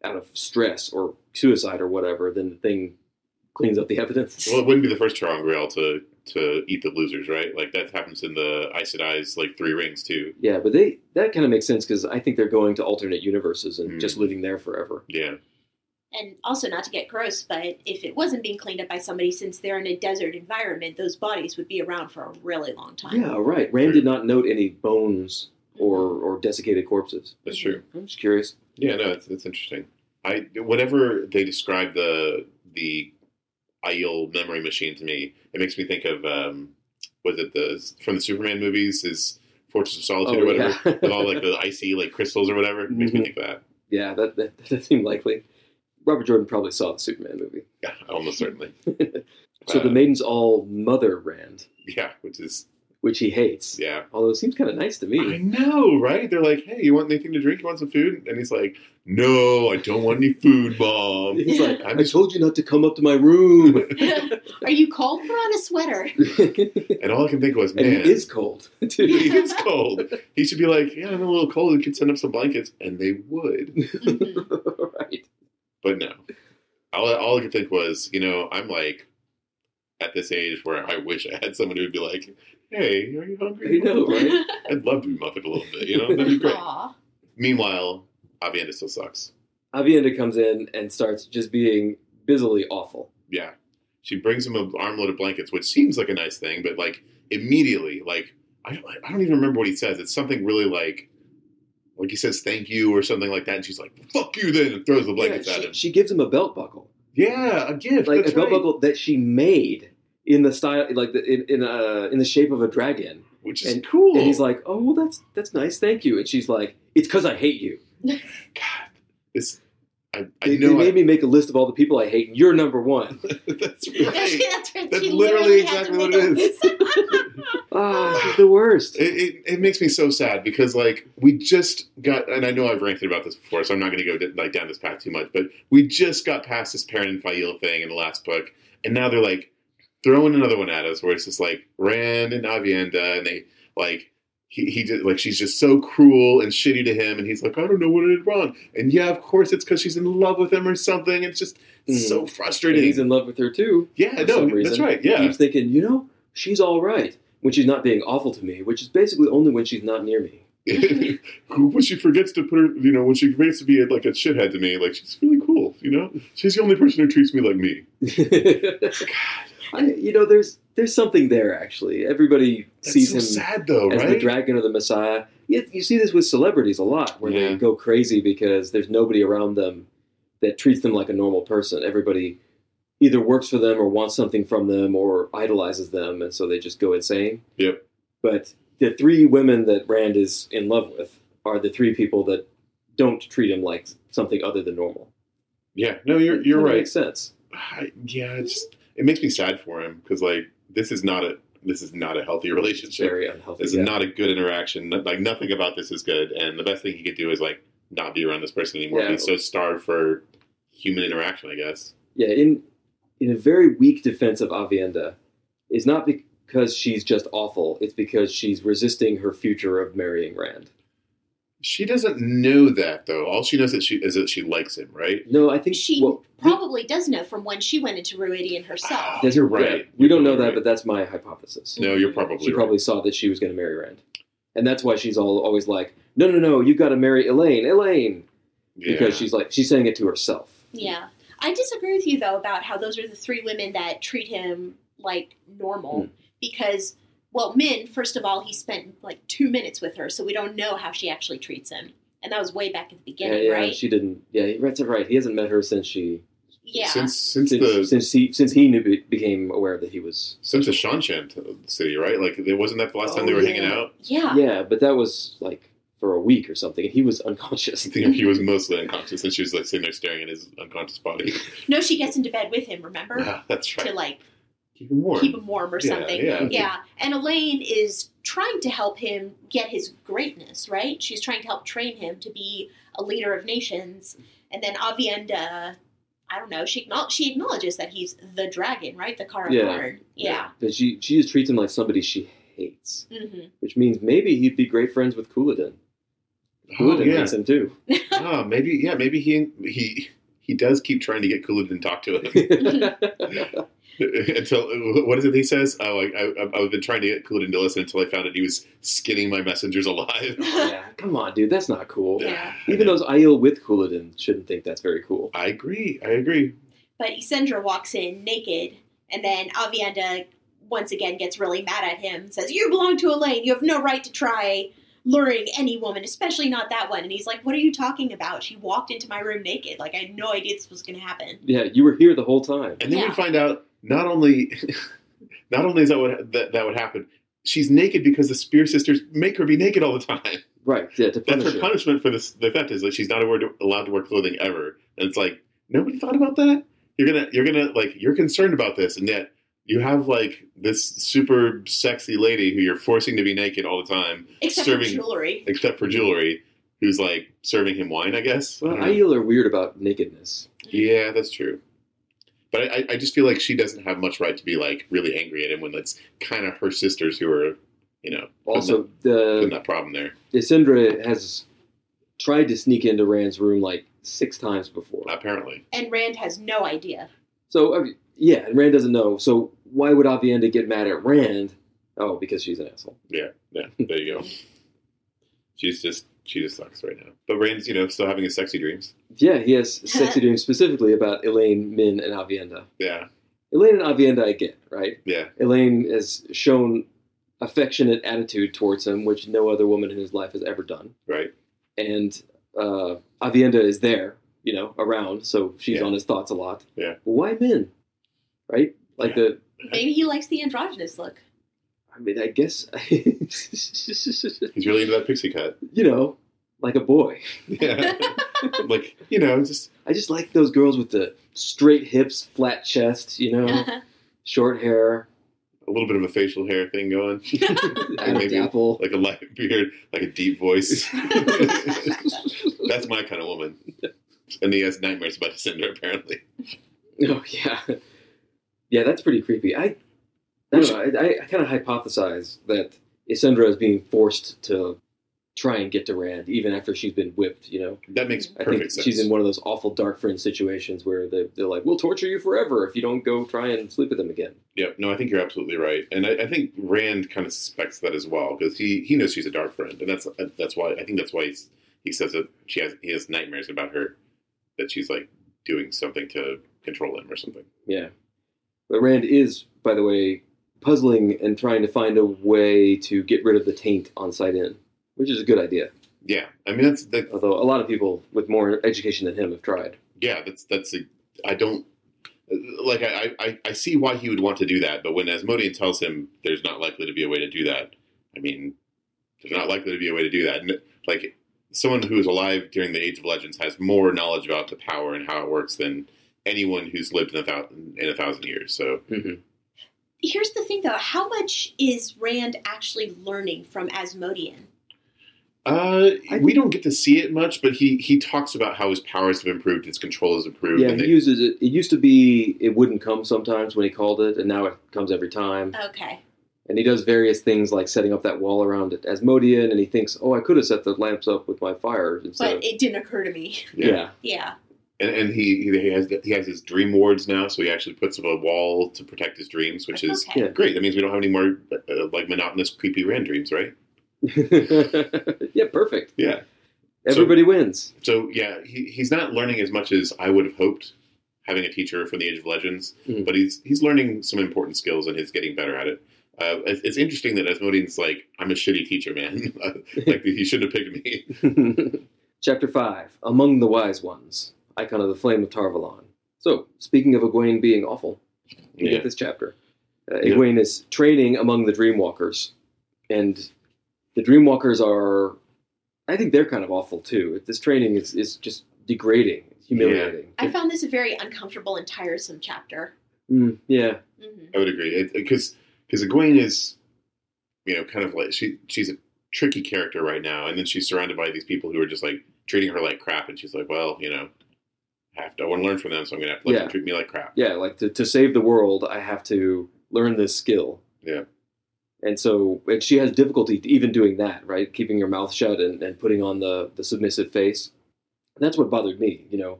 out of stress or suicide or whatever, then the thing cleans up the evidence. Well, it wouldn't be the first ter'angreal to to eat the losers, right? Like that happens in the Aes Sedai's like Three Rings too. Yeah, but they that kind of makes sense because I think they're going to alternate universes and Hmm. just living there forever. Yeah, And also, not to get gross, but if it wasn't being cleaned up by somebody, since they're in a desert environment, those bodies would be around for a really long time. Yeah, right. Rand did not note any bones or or desiccated corpses. that's true. I'm just curious. Yeah, no, it's, it's interesting. I whenever they describe the the Aiel memory machine to me, it makes me think of um, was it the from the Superman movies, his Fortress of Solitude or whatever, Oh, yeah. with all like the icy like crystals or whatever. It makes me Mhm. think of that. yeah, that, that that does seem likely. Robert Jordan probably saw the Superman movie. Yeah, almost certainly. So the Uh, maidens all mother Rand, Yeah, which is which he hates. yeah. Although it seems kind of nice to me. I know, right? They're like, "Hey, you want anything to drink? You want some food?" And he's like, "No, I don't want any food, mom." He's like, I'm I just- told you not to come up to my room. Are you cold? Put on a sweater. And all I can think was, and "Man, he is cold. too. he is cold." He should be like, "Yeah, I'm a little cold. You could send up some blankets," and they would. Mm-hmm. right. But no, all, all I could think was, you know, I'm like at this age where I wish I had someone who would be like, "Hey, are you hungry?" I know, right? I'd love to be muffled a little bit. You know, that'd be great. Aw. Meanwhile, Aviendha still sucks. Aviendha comes in and starts just being busily awful. Yeah, she brings him an armload of blankets, which seems like a nice thing, but like immediately, like I don't, I don't even remember what he says. It's something really like. Like he says, "Thank you" or something like that, and she's like, "Fuck you!" Then and throws the blankets Yeah, at him. she gives him a belt buckle, Yeah, a gift. like that's a belt right. buckle that she made in the style, like the, in in, uh, in the shape of a dragon. which is and- cool. And he's like, "Oh, well, that's that's nice, thank you." And she's like, "It's because I hate you. God, this. I, I They, know. they made I, me make a list of all the people I hate, and you're number one." that's Yeah, right. that's right. That's She literally exactly what it is. it a is. list. ah, the worst. It, it, it makes me so sad because like we just got and I know I've ranted about this before so I'm not going to go like down this path too much but we just got past this Perrin and Faile thing in the last book and now they're like throwing another one at us where it's just like Rand and Aviendha and they like he, he did like she's just so cruel and shitty to him and he's like I don't know what I did wrong and yeah of course it's because she's in love with him or something it's just hmm. so And frustrating he's in love with her too. yeah no that's reason. right He yeah keeps thinking, you know, she's all right when she's not being awful to me, which is basically only when she's not near me. when she forgets to put her, you know, when she forgets to be like a shithead to me, like she's really cool, you know. She's the only person who treats me like me. I, you know, there's there's something there actually. Everybody That's sees so him sad though, as right? the dragon or the messiah. You, you see this with celebrities a lot, where Yeah. they go crazy because there's nobody around them that treats them like a normal person. Everybody either works for them or wants something from them or idolizes them, and so they just go insane. Yep. But the three women that Rand is in love with are the three people that don't treat him like something other than normal. yeah, no, you're you're Kinda right. Makes sense. I, yeah, it's just it makes me sad for him because like this is not a this is not a healthy relationship. very unhealthy. This is yeah. not a good interaction. Like nothing about this is good. And the best thing he could do is like not be around this person anymore. Yeah. He's so starved for human interaction. I guess. yeah, in in a very weak defense of Aviendha, is not because she's just awful. It's because she's resisting her future of marrying Rand. She doesn't know that though. All she knows that she is that she likes him, right? No, I think She well, probably does know from when she went into Rhuidean herself. That's You're right. right. we You're don't know that, right. but that's my hypothesis. No, you're probably she right. probably saw that she was going to marry Rand, and that's why she's all always like, "No, no, no, you've got to marry Elayne, Elayne," Yeah. because she's like she's saying it to herself. Yeah. I disagree with you though about how those are the three women that treat him like normal Hmm. because well, Min, first of all, he spent like 2 minutes with her, so we don't know how she actually treats him. And that was way back at the beginning, yeah, yeah, right? she didn't. Yeah, that's right. He hasn't met her since she yeah. Since since since the since he since he knew, became aware that he was. since the Seanchan city, right? Like, it wasn't that the last time Oh, they were yeah. hanging out? yeah. Yeah, but that was like for a week or something, and he was unconscious. I think he was mostly unconscious, and she was like sitting there staring at his unconscious body. No, she gets into bed with him, remember? Ah, that's right. To like Keep him warm. keep him warm or Yeah, something. yeah. Yeah. And Elayne is trying to help him get his greatness, right? She's trying to help train him to be a leader of nations. And then Aviendha, I don't know, she acknowl- she acknowledges that he's the dragon, right? The Kara Yeah. Karn. Yeah. But she she just treats him like somebody she hates, hmm which means maybe he'd be great friends with Couladin. Oh, Couladin yeah. hates him too. oh, maybe yeah, maybe he he he does keep trying to get Couladin to talk to him until what is it he says? Oh, I, I, I've been trying to get Couladin to listen until I found out he was skinning my messengers alive. yeah, come on, dude, that's not cool. Yeah. Even those Aiel with Couladin shouldn't think that's very cool. I agree, I agree. But Isendre walks in naked, and then Aviendha once again gets really mad at him says, You belong to Elayne. You have no right to try luring any woman, especially not that one. And he's like, What are you talking about? She walked into my room naked. Like, I had no idea this was going to happen. Yeah, you were here the whole time. And then Yeah. we find out not only not only is that what that, that would happen, she's naked because the Spear Sisters make her be naked all the time. Right, yeah, to That's her her. punishment for this. The theft is that she's not allowed allowed to wear clothing ever. And it's like nobody thought about that. You're gonna you're gonna like you're concerned about this, and yet you have like this super sexy lady who you're forcing to be naked all the time, Except Serving- for jewelry. except for jewelry. Who's like serving him wine? I guess. Well, I don't. Aiel are weird about nakedness. Yeah, that's true. But I, I just feel like she doesn't have much right to be like really angry at him when it's kind of her sisters who are, you know, putting Also, that, putting the that problem there. Isendre has tried to sneak into Rand's room like six times before. Apparently, And Rand has no idea. So I mean, yeah, and Rand doesn't know. So why would Aviendha get mad at Rand? Oh, because she's an asshole. yeah, yeah. There you go. She's just she just sucks right now. But Rand's, you know, still having his sexy dreams. Yeah, he has sexy dreams specifically about Elayne, Min, and Aviendha. Yeah, Elayne and Aviendha, I get right. yeah, Elayne has shown affectionate attitude towards him, which no other woman in his life has ever done. right. And uh, Aviendha is there, you know, around, so she's Yeah. on his thoughts a lot. Yeah. But why Min? Right? Like the, Maybe he likes the androgynous look. I mean, I guess, He's really into that pixie cut. you know, like a boy. Yeah, like you know, just I just like those girls with the straight hips, flat chest, you know, short hair, a little bit of a facial hair thing going, Adam maybe Dapple. like a light beard, like a deep voice. That's my kind of woman. And he has nightmares about Cinder, apparently. Oh yeah, yeah, that's pretty creepy. I, I don't know. I, I kind of hypothesize that Isendre is being forced to try and get to Rand even after she's been whipped. You know, That makes I perfect think sense. she's in one of those awful dark friend situations where they, they're like, "We'll torture you forever if you don't go try and sleep with them again." Yeah, No, I think you're absolutely right, and I, I think Rand kind of suspects that as well because he he knows she's a dark friend, and that's that's why I think that's why he's, he says that she has he has nightmares about her, that she's like doing something to control him or something. Yeah, but Rand is, by the way, puzzling and trying to find a way to get rid of the taint on saidin, which is a good idea. Yeah, I mean that's that. Although a lot of people with more education than him have tried. Yeah, that's that's a. I don't like. I, I I see why he would want to do that, but when Asmodean tells him there's not likely to be a way to do that, I mean, there's not likely to be a way to do that. And like someone who is alive during the Age of Legends has more knowledge about the power and how it works than anyone who's lived in a thousand in a thousand years. So Mhm. Here's the thing, though: how much is Rand actually learning from Asmodean? uh, we don't get to see it much, but he he talks about how his powers have improved, his control has improved. Yeah, and he they- uses it. It used to be it wouldn't come sometimes when he called it, and now it comes every time. Okay, And he does various things like setting up that wall around it Asmodean, and he thinks, oh, I could have set the lamps up with my fire instead. but of, it didn't occur to me. yeah. Yeah, and, and he he has he has his dream wards now, so he actually puts up a wall to protect his dreams, which is okay. Great. That means we don't have any more uh, like monotonous, creepy Rand dreams, right? yeah, perfect. Yeah. Everybody wins. So yeah, he, he's not learning as much as I would have hoped having a teacher from the Age of Legends, Mhm. but he's he's learning some important skills and he's getting better at it. Uh, it's, it's interesting that Asmodean's like, I'm a shitty teacher, man. like he shouldn't have picked me. Chapter 5 Among the Wise Ones, Icon of the Flame of Tar Valon. So, speaking of Egwene being awful, we Yeah. get this chapter. Uh, Yeah. Egwene is training among the Dreamwalkers, and the Dreamwalkers are, I think they're kind of awful too. This training is, is just degrading, humiliating. I found this a very uncomfortable and tiresome chapter. Mm, yeah. hmm I would agree because because Egwene is, you know, kind of like she she's a tricky character right now, and then she's surrounded by these people who are just like treating her like crap, and she's like, well, you know, I have to I want to learn from them, so I'm gonna have to let Yeah. them treat me like crap. Yeah, like to, to save the world, I have to learn this skill. Yeah. And so, and she has difficulty even doing that, right? Keeping your mouth shut and, and putting on the, the submissive face. And that's what bothered me, you know,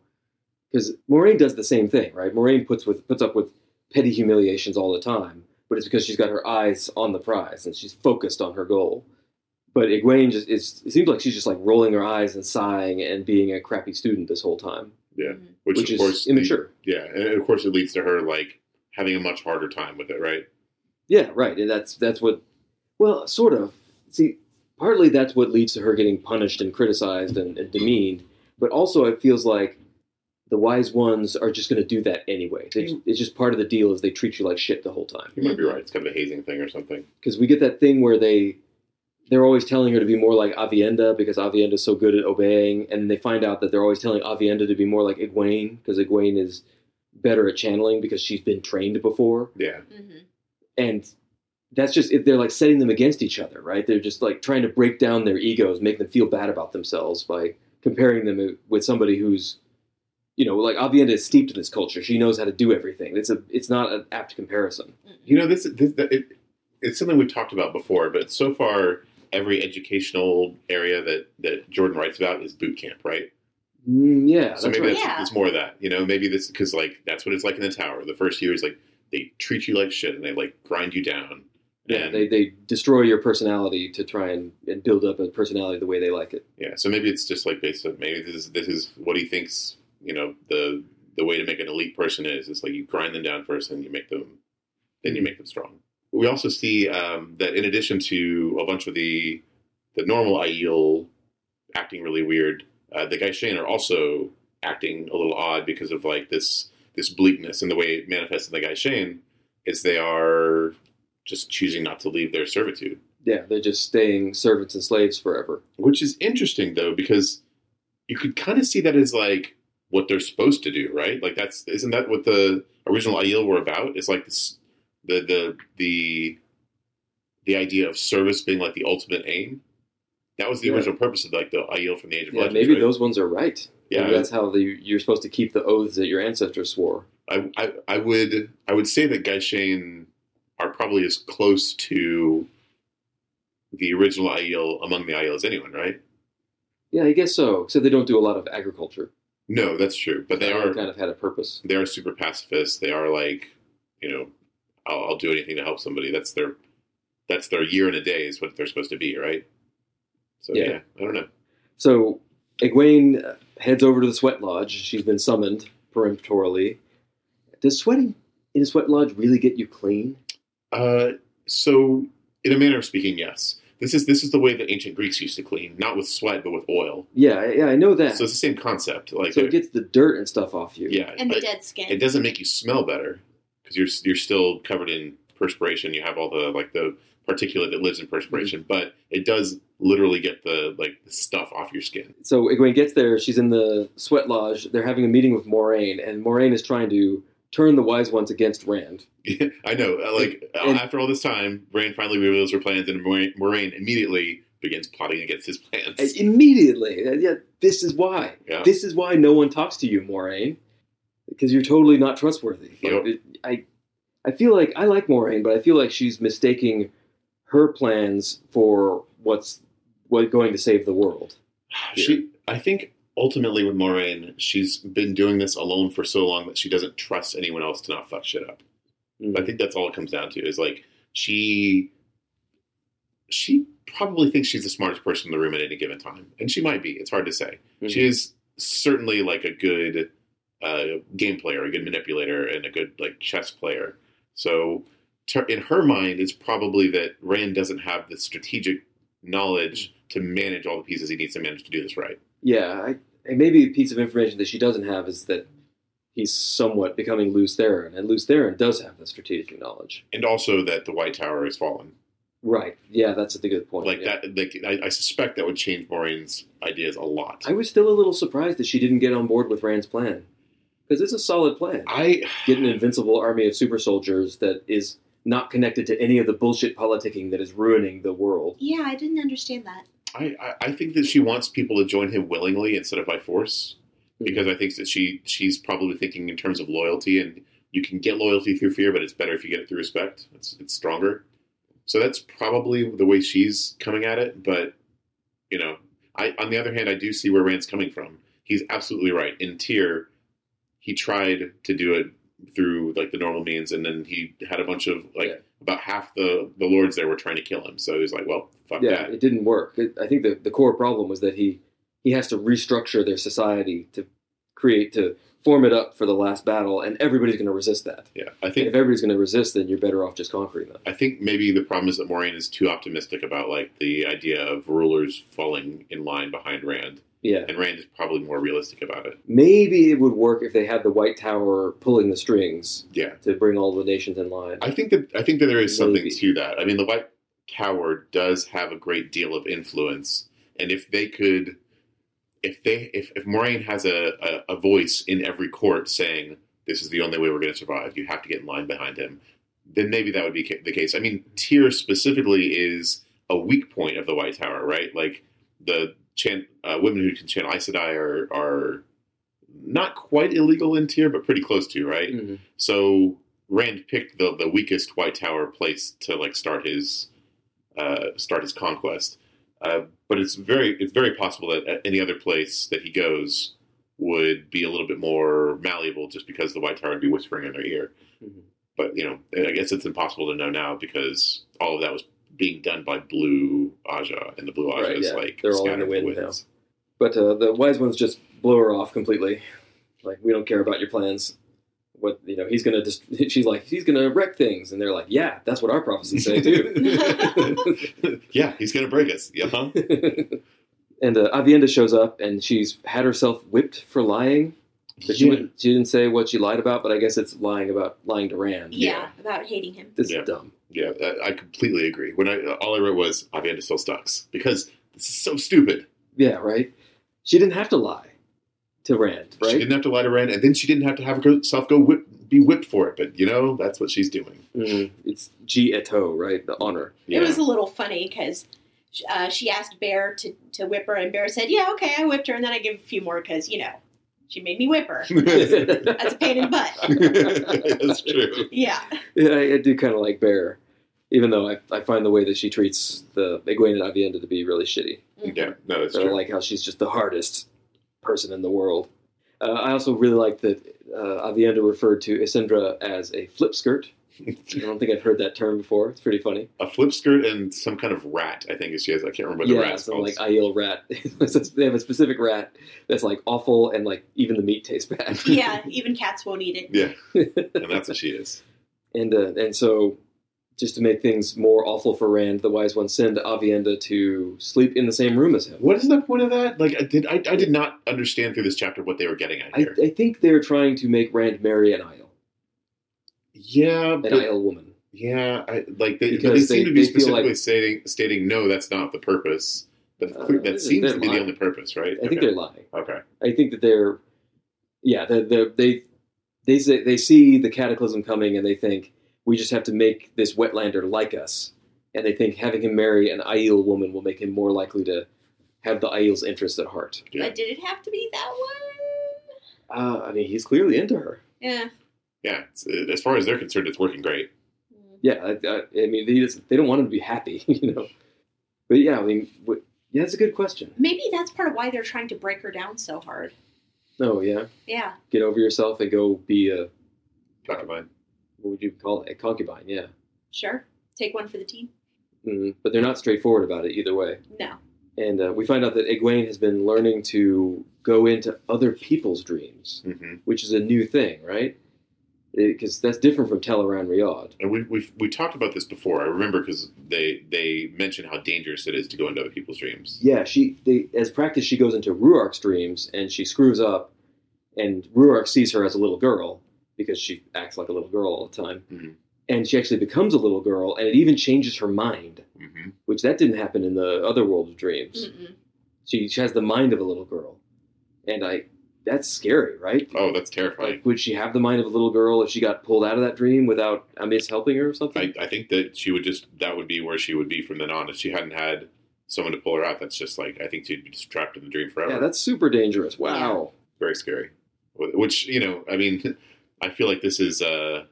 because Moiraine does the same thing, right? Moiraine puts with puts up with petty humiliations all the time, but it's because she's got her eyes on the prize and she's focused on her goal. But Egwene just is. It seems like she's just like rolling her eyes and sighing and being a crappy student this whole time, Yeah. Which, which of is course the- immature. yeah, and of course it leads to her like having a much harder time with it, right? Yeah, right. And that's that's what. Well, sort of. See, partly that's what leads to her getting punished and criticized and, and demeaned. But also, it feels like the wise ones are just going to do that anyway. They, it's just part of the deal is they treat you like shit the whole time. You might be mm-hmm. right. It's kind of a hazing thing or something. Because we get that thing where they they're always telling her to be more like Aviendha because Aviendha is so good at obeying, and they find out that they're always telling Aviendha to be more like Egwene because Egwene is better at channeling because she's been trained before. Yeah. hmm and that's just they're like setting them against each other right? They're just like trying to break down their egos make them feel bad about themselves by comparing them with somebody who's you know like aviendha is steeped in this culture. She knows how to do everything. It's a it's not an apt comparison. You know, this, this it, it's something we've talked about before, but so far every educational area that that Jordan writes about is boot camp, right? mm, yeah so that's maybe right that's, Yeah. it's more of that. You know, maybe this because like that's what it's like in the tower. The first year is like they treat you like shit and they like grind you down. yeah And- they, they destroy your personality to try and, and build up a personality the way they like it Yeah, so maybe it's just like based on maybe this is this is what he thinks. You know, the the way to make an elite person is. It's like you grind them down first, and you make them, then you make them strong. We also see um, that in addition to a bunch of the the normal Aiel acting really weird, uh, the Gai'shain are also acting a little odd because of like this this bleakness and the way it manifests in the Gai'shain is they are just choosing not to leave their servitude. yeah they're just staying servants and slaves forever Which is interesting though, because you could kind of see that as like what they're supposed to do, right? Like that's isn't that what the original Aiel were about? It's like this the the the the idea of service being like the ultimate aim. That was the Yeah. original purpose of like the Aiel from the Age of yeah Legends. maybe right? those ones are right Yeah. Maybe that's how the, you're supposed to keep the oaths that your ancestors swore I, I I would I would say that Gai'shain are probably as close to the original Aiel among the Aiel as anyone, right? Yeah, I guess so. Except they don't do a lot of agriculture. No, that's true. But they are kind of had a purpose. they are super pacifists. They are like, you know, I'll, I'll do anything to help somebody. That's their that's their year and a day is what they're supposed to be, right? So Yeah. yeah, I don't know. So Egwene uh, heads over to the sweat lodge. She's been summoned peremptorily. Does sweating in a sweat lodge really get you clean? Uh, so in a manner of speaking, yes. This is this is the way that ancient Greeks used to clean, not with sweat but with oil. Yeah, yeah, I know that. So So, it's the same concept. Like, so, it gets the dirt and stuff off you. yeah, And the dead skin. it doesn't make you smell better because you're you're still covered in perspiration. You have all the like the particulate that lives in perspiration, but it does literally get the like the stuff off your skin. So Egwene gets there. She's in the sweat lodge. They're having a meeting with Moiraine, and Moiraine is trying to turn the wise ones against Rand. I know. uh, Like And- after all this time, Rand finally reveals her plans, and Moiraine, Moiraine immediately begins plotting against his plans. Immediately, yeah. This is why. Yeah. This is why no one talks to you, Moiraine, because you're totally not trustworthy. Yep. I, I feel like I like Moiraine, but I feel like she's mistaking her plans for what's what going to save the world. She, I think, ultimately with Moiraine, she's been doing this alone for so long that she doesn't trust anyone else to not fuck shit up. I think that's all it comes down to. Is like she, she probably thinks she's the smartest person in the room at any given time, and she might be. It's hard to say. Mhm. She is certainly like a good uh, game player, a good manipulator, and a good like chess player. So, in her mind, it's probably that Rand doesn't have the strategic knowledge to manage all the pieces he needs to manage to do this right. Yeah, I, and maybe a piece of information that she doesn't have is that he's somewhat becoming Lews Therin, and Lews Therin does have the strategic knowledge. And also that the White Tower has fallen. Right. Yeah, that's a good point. Like yeah. that, like I, I suspect that would change Moiraine's ideas a lot. I was still a little surprised that she didn't get on board with Rand's plan. Because it's a solid plan. I Get an invincible army of super soldiers that is not connected to any of the bullshit politicking that is ruining the world. Yeah, I didn't understand that. I, I- I think that she wants people to join him willingly instead of by force, Hmm. because I think that she she's probably thinking in terms of loyalty, and you can get loyalty through fear, but it's better if you get it through respect. It's it's stronger. So that's probably the way she's coming at it. But you know, I on the other hand, I do see where Rand's coming from. He's absolutely right. In Tear, he tried to do it through like the normal means, and then he had a bunch of like Yeah. about half the the lords there were trying to kill him. So he was like, well, fuck Yeah, that. it didn't work. It, I think the, the core problem was that he he has to restructure their society to create to form it up for the last battle, and everybody's going to resist that. Yeah, I And think if everybody's going to resist, then you're better off just conquering them. I think maybe the problem is that Moiraine is too optimistic about like the idea of rulers falling in line behind Rand, Yeah, and Rand is probably more realistic about it. maybe it would work if they had the White Tower pulling the strings Yeah, to bring all the nations in line. I think that I think that there is something Maybe. to that. I mean, the White Tower does have a great deal of influence, and if they could, if they if, if Moiraine has a, a, a voice in every court saying this is the only way we're going to survive, you have to get in line behind him, then maybe that would be ca- the case. I mean, Tear specifically is a weak point of the White Tower, right? Like the uh, women who can channel Aes Sedai are are not quite illegal in Tear, but pretty close to, right? Mhm. So Rand picked the the weakest White Tower place to like start his uh, start his conquest. Uh, but it's very it's very possible that at any other place that he goes would be a little bit more malleable, just because the White Tower would be whispering in their ear. Mhm. But you know, I guess it's impossible to know now because all of that was being done by Blue Ajah, and the Blue Ajah Right, is yeah. like They're all in scattered the wind winds. But uh, the wise ones just blow her off completely. Like we don't care about your plans. What you know, he's gonna just. She's like, he's gonna wreck things, and they're like, yeah, that's what our prophecies say too. yeah, he's gonna break us. Yeah, huh? and uh, Aviendha shows up, and she's had herself whipped for lying. But she, Yeah. didn't, she didn't say what she lied about, but I guess it's lying about lying to Rand. Yeah, about hating him. This Yeah. is dumb. Yeah, I I completely agree. When I all I wrote was Aviendha still sucks because this is so stupid. Yeah, right. She didn't have to lie to Rand, right? She didn't have to lie to Rand, and then she didn't have to have herself go whip, be whipped for it. But you know, that's what she's doing. Mm, it's ji'e'toh, right? The honor. Yeah. It was a little funny because uh, she asked Bair to, to whip her, and Bair said, "Yeah, okay, I whipped her, and then I give a few more because you know she made me whip her. That's a pain in the butt." that's true. Yeah, Yeah, I, I do kind of like Bair, even though I, I find the way that she treats the Egwene and Aviendha to be really shitty. Yeah, no, that's So I like how she's just the hardest person in the world. Uh, I also really like that uh, Aviendha referred to Isendre as a flip skirt. I don't think I've heard that term before. It's pretty funny. a flip skirt and some kind of rat. I think she has. I can't remember the rat. yeah, rat's called. like Aiel rat. they have a specific rat that's like awful and like even the meat tastes bad. yeah. Even cats won't eat it. yeah, and that's what she is. and uh, and so just to make things more awful for Rand, the wise ones send Aviendha to sleep in the same room as him. What is the point of that? Like, I did I, I did not understand through this chapter what they were getting at I, here. I think they're trying to make Rand marry an Aiel, yeah, an but, Aiel woman. Yeah, I, like they, they, they- seem to be specifically like- stating stating no, that's not the purpose. But Uh, that seems to be the only purpose, right? I think they're lying. okay. I think that they're, yeah, they they they they say they see the cataclysm coming and they think we just have to make this wetlander like us, and they think having him marry an Aiel woman will make him more likely to have the Aiel's interest at heart. Yeah. But did it have to be that one? Uh, I mean, he's clearly into her. Yeah. Yeah, it's, uh, as far as they're concerned, it's working great. Yeah, I, I, I mean, they just, they don't want him to be happy, you know. But yeah, I mean, what, yeah, that's a good question. Maybe that's part of why they're trying to break her down so hard. Oh yeah, Yeah. get over yourself and go be a Concubine. what would you call it? A concubine, yeah. Sure. Take one for the team. Mm, but they're not straightforward about it either way. No. And uh, we find out that Egwene has been learning to go into other people's dreams, hmm which is a new thing, right? Because that's different from Tel'aran'rhiod. And we we we talked about this before. I remember because they they mentioned how dangerous it is to go into other people's dreams. Yeah, she they, as practice she goes into Rhuarc's dreams and she screws up, and Ruark sees her as a little girl because she acts like a little girl all the time, Mhm. and she actually becomes a little girl, and it even changes her mind, hmm which that didn't happen in the other world of dreams. Mm-mm. She, she has the mind of a little girl, and I that's scary, right? Oh, that's terrifying. Like, would she have the mind of a little girl if she got pulled out of that dream without Amys helping her or something? I, I think that she would just that would be where she would be from then on if she hadn't had someone to pull her out. That's just like I think she'd be just trapped in the dream forever. yeah, that's super dangerous. Wow. very scary. Which you know, I mean, I feel like this is uh,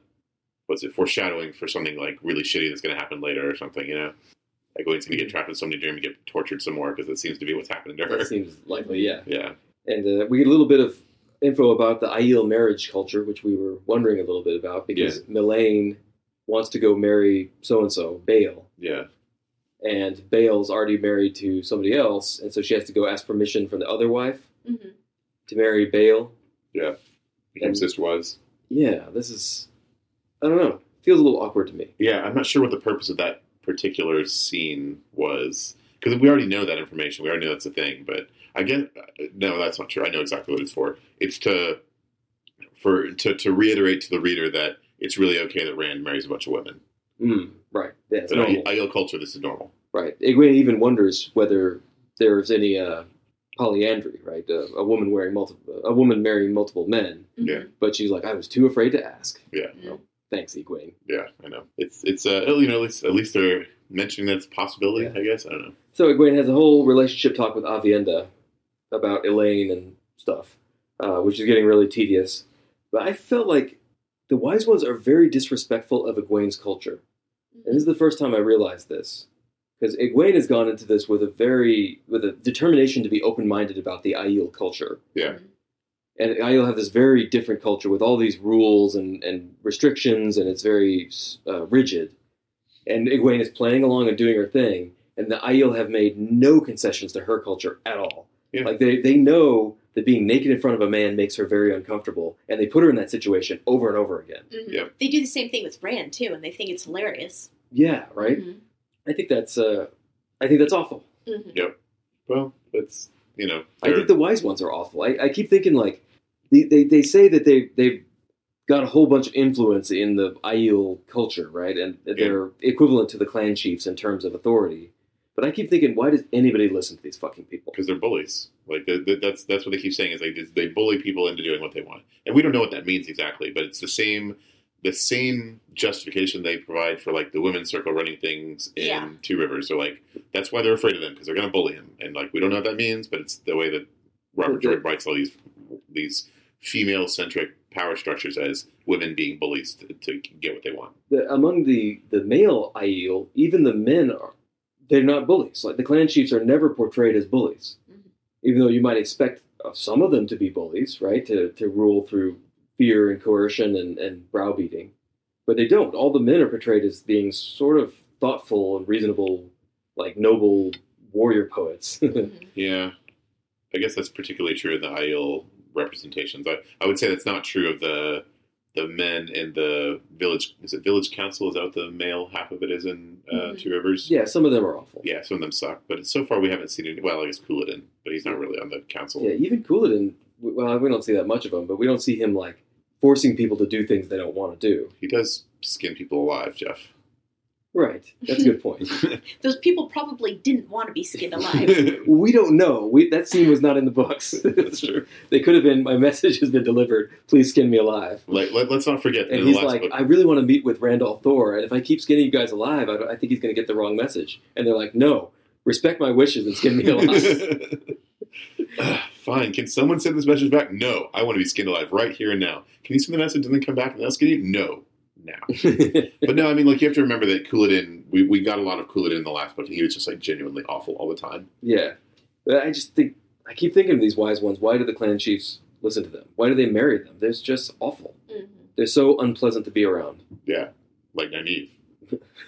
what's it foreshadowing for something like really shitty that's going to happen later or something. You know, like Wayne's going to get trapped in somebody's dream and get tortured some more because it seems to be what's happening to her. That seems likely, yeah. Yeah, And uh, we get a little bit of info about the Aiel marriage culture, which we were wondering a little bit about because Melaine wants to go marry so and so, Bael, yeah, and Bael's already married to somebody else, and so she has to go ask permission from the other wife Mhm. to marry Bale. become And- sister wives. Yeah, this is I don't know. Feels a little awkward to me. Yeah, I'm not sure what the purpose of that particular scene was because we already know that information. We already know that's a thing. But I get no, that's not true. I know exactly what it's for. It's to for to to reiterate to the reader that it's really okay that Rand marries a bunch of women. Mm, right. Yeah, it's In normal. Aiel culture, this is normal. Right. Egwene even wonders whether there's any uh, polyandry, right? Uh, a woman wearing multiple, a woman marrying multiple men, Mhm. Yeah. but she's like, I was too afraid to ask. Yeah, Yeah. Thanks, Egwene. yeah, I know. It's it's uh you know at least at least they're mentioning that's a possibility. Yeah. I guess I don't know. So Egwene has a whole relationship talk with Aviendha about Elayne and stuff, uh, which is getting really tedious. But I felt like the wise ones are very disrespectful of Egwene's culture. And this is the first time I realized this. Because Egwene has gone into this with a very with a determination to be open minded about the Aiel culture. Yeah. And Aiel have this very different culture with all these rules and, and restrictions, and it's very uh, rigid. And Egwene is playing along and doing her thing, and the Aiel have made no concessions to her culture at all. Yeah. Like they, they know that being naked in front of a man makes her very uncomfortable, and they put her in that situation over and over again. Mhm. Yeah. They do the same thing with Rand too, and they think it's hilarious. Yeah, right. Mhm. I think that's uh, I think that's awful. Mhm. Well, it's you know I they're- think the wise ones are awful. I, I keep thinking like they, they, they say that they they've got a whole bunch of influence in the Aiel culture, right? And they're equivalent to the clan chiefs in terms of authority. But I keep thinking, why does anybody listen to these fucking people? because they're bullies. Like they, they- that's that's what they keep saying is like they- they bully people into doing what they want, and we don't know what that means exactly. But it's the same the same justification they provide for like the women's circle running things in Yeah. Two Rivers. They're like that's why they're afraid of them because they're going to bully him, and like we don't know what that means, but it's the way that Robert The- Jordan writes all these these female centric power structures as women being bullies to, to get what they want. The, among the the male Aiel, even the men are they're not bullies. Like the clan chiefs are never portrayed as bullies, Mhm. even though you might expect uh, some of them to be bullies, right? To to rule through fear and coercion and, and browbeating, but they don't. All the men are portrayed as being sort of thoughtful and reasonable, like noble warrior poets. Mhm. Yeah, I guess that's particularly true of the Aiel representations. I, I would say that's not true of the the men in the village. Is it village council? Is that what the male half of it is in uh, Mhm. Two Rivers? yeah, some of them are awful. Yeah, some of them suck, but so far we haven't seen any. Well, I guess Couladin, but he's not really on the council. Yeah, even Couladin. Well, we don't see that much of him, but we don't see him like forcing people to do things they don't want to do. He does skin people alive, Jeff. Right. That's a good point. Those people probably didn't want to be skinned alive. we don't know. We, that scene was not in the books. That's true. they could have been. My message has been delivered. Please skin me alive. Like, let, us not forget. And in he's last like, book, I really want to meet with Rand al'Thor, and if I keep skinning you guys alive, I, I think he's going to get the wrong message. And they're like, No, respect my wishes and skin me alive. Ugh, Fine. Can someone send this message back? No. I want to be skinned alive right here and now. Can you send the message and then come back and I'll skin you? No. Now. But no, I mean, like you have to remember that Couladin. We, we got a lot of Couladin in the last book, and he was just like genuinely awful all the time. yeah, I just think I keep thinking of these wise ones. Why do the clan chiefs listen to them? Why do they marry them? They're just awful. Mhm. They're so unpleasant to be around. Yeah, like Nynaeve.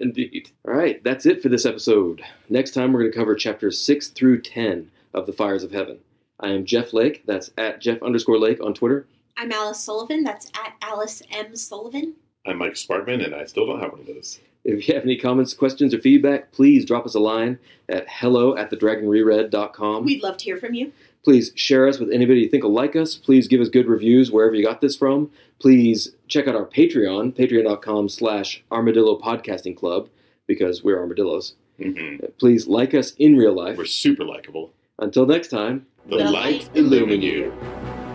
Indeed. All right, that's it for this episode. Next time, we're going to cover chapters 6 through 10 of The Fires of Heaven. I am Jeff Lake. That's at Jeff underscore Lake on Twitter. I'm Alice Sullivan. That's at Alice M. Sullivan. I'm Micah Sparkman, and I still don't have one of those. If you have any comments, questions, or feedback, please drop us a line at hello at thedragonreread.com. We'd love to hear from you. Please share us with anybody you think will like us. Please give us good reviews wherever you got this from. Please check out our Patreon, patreon.com slash armadillo podcasting club, because we're armadillos. hmm Please like us in real life. We're super likable. Until next time. The, The light light illumine illumine you. you.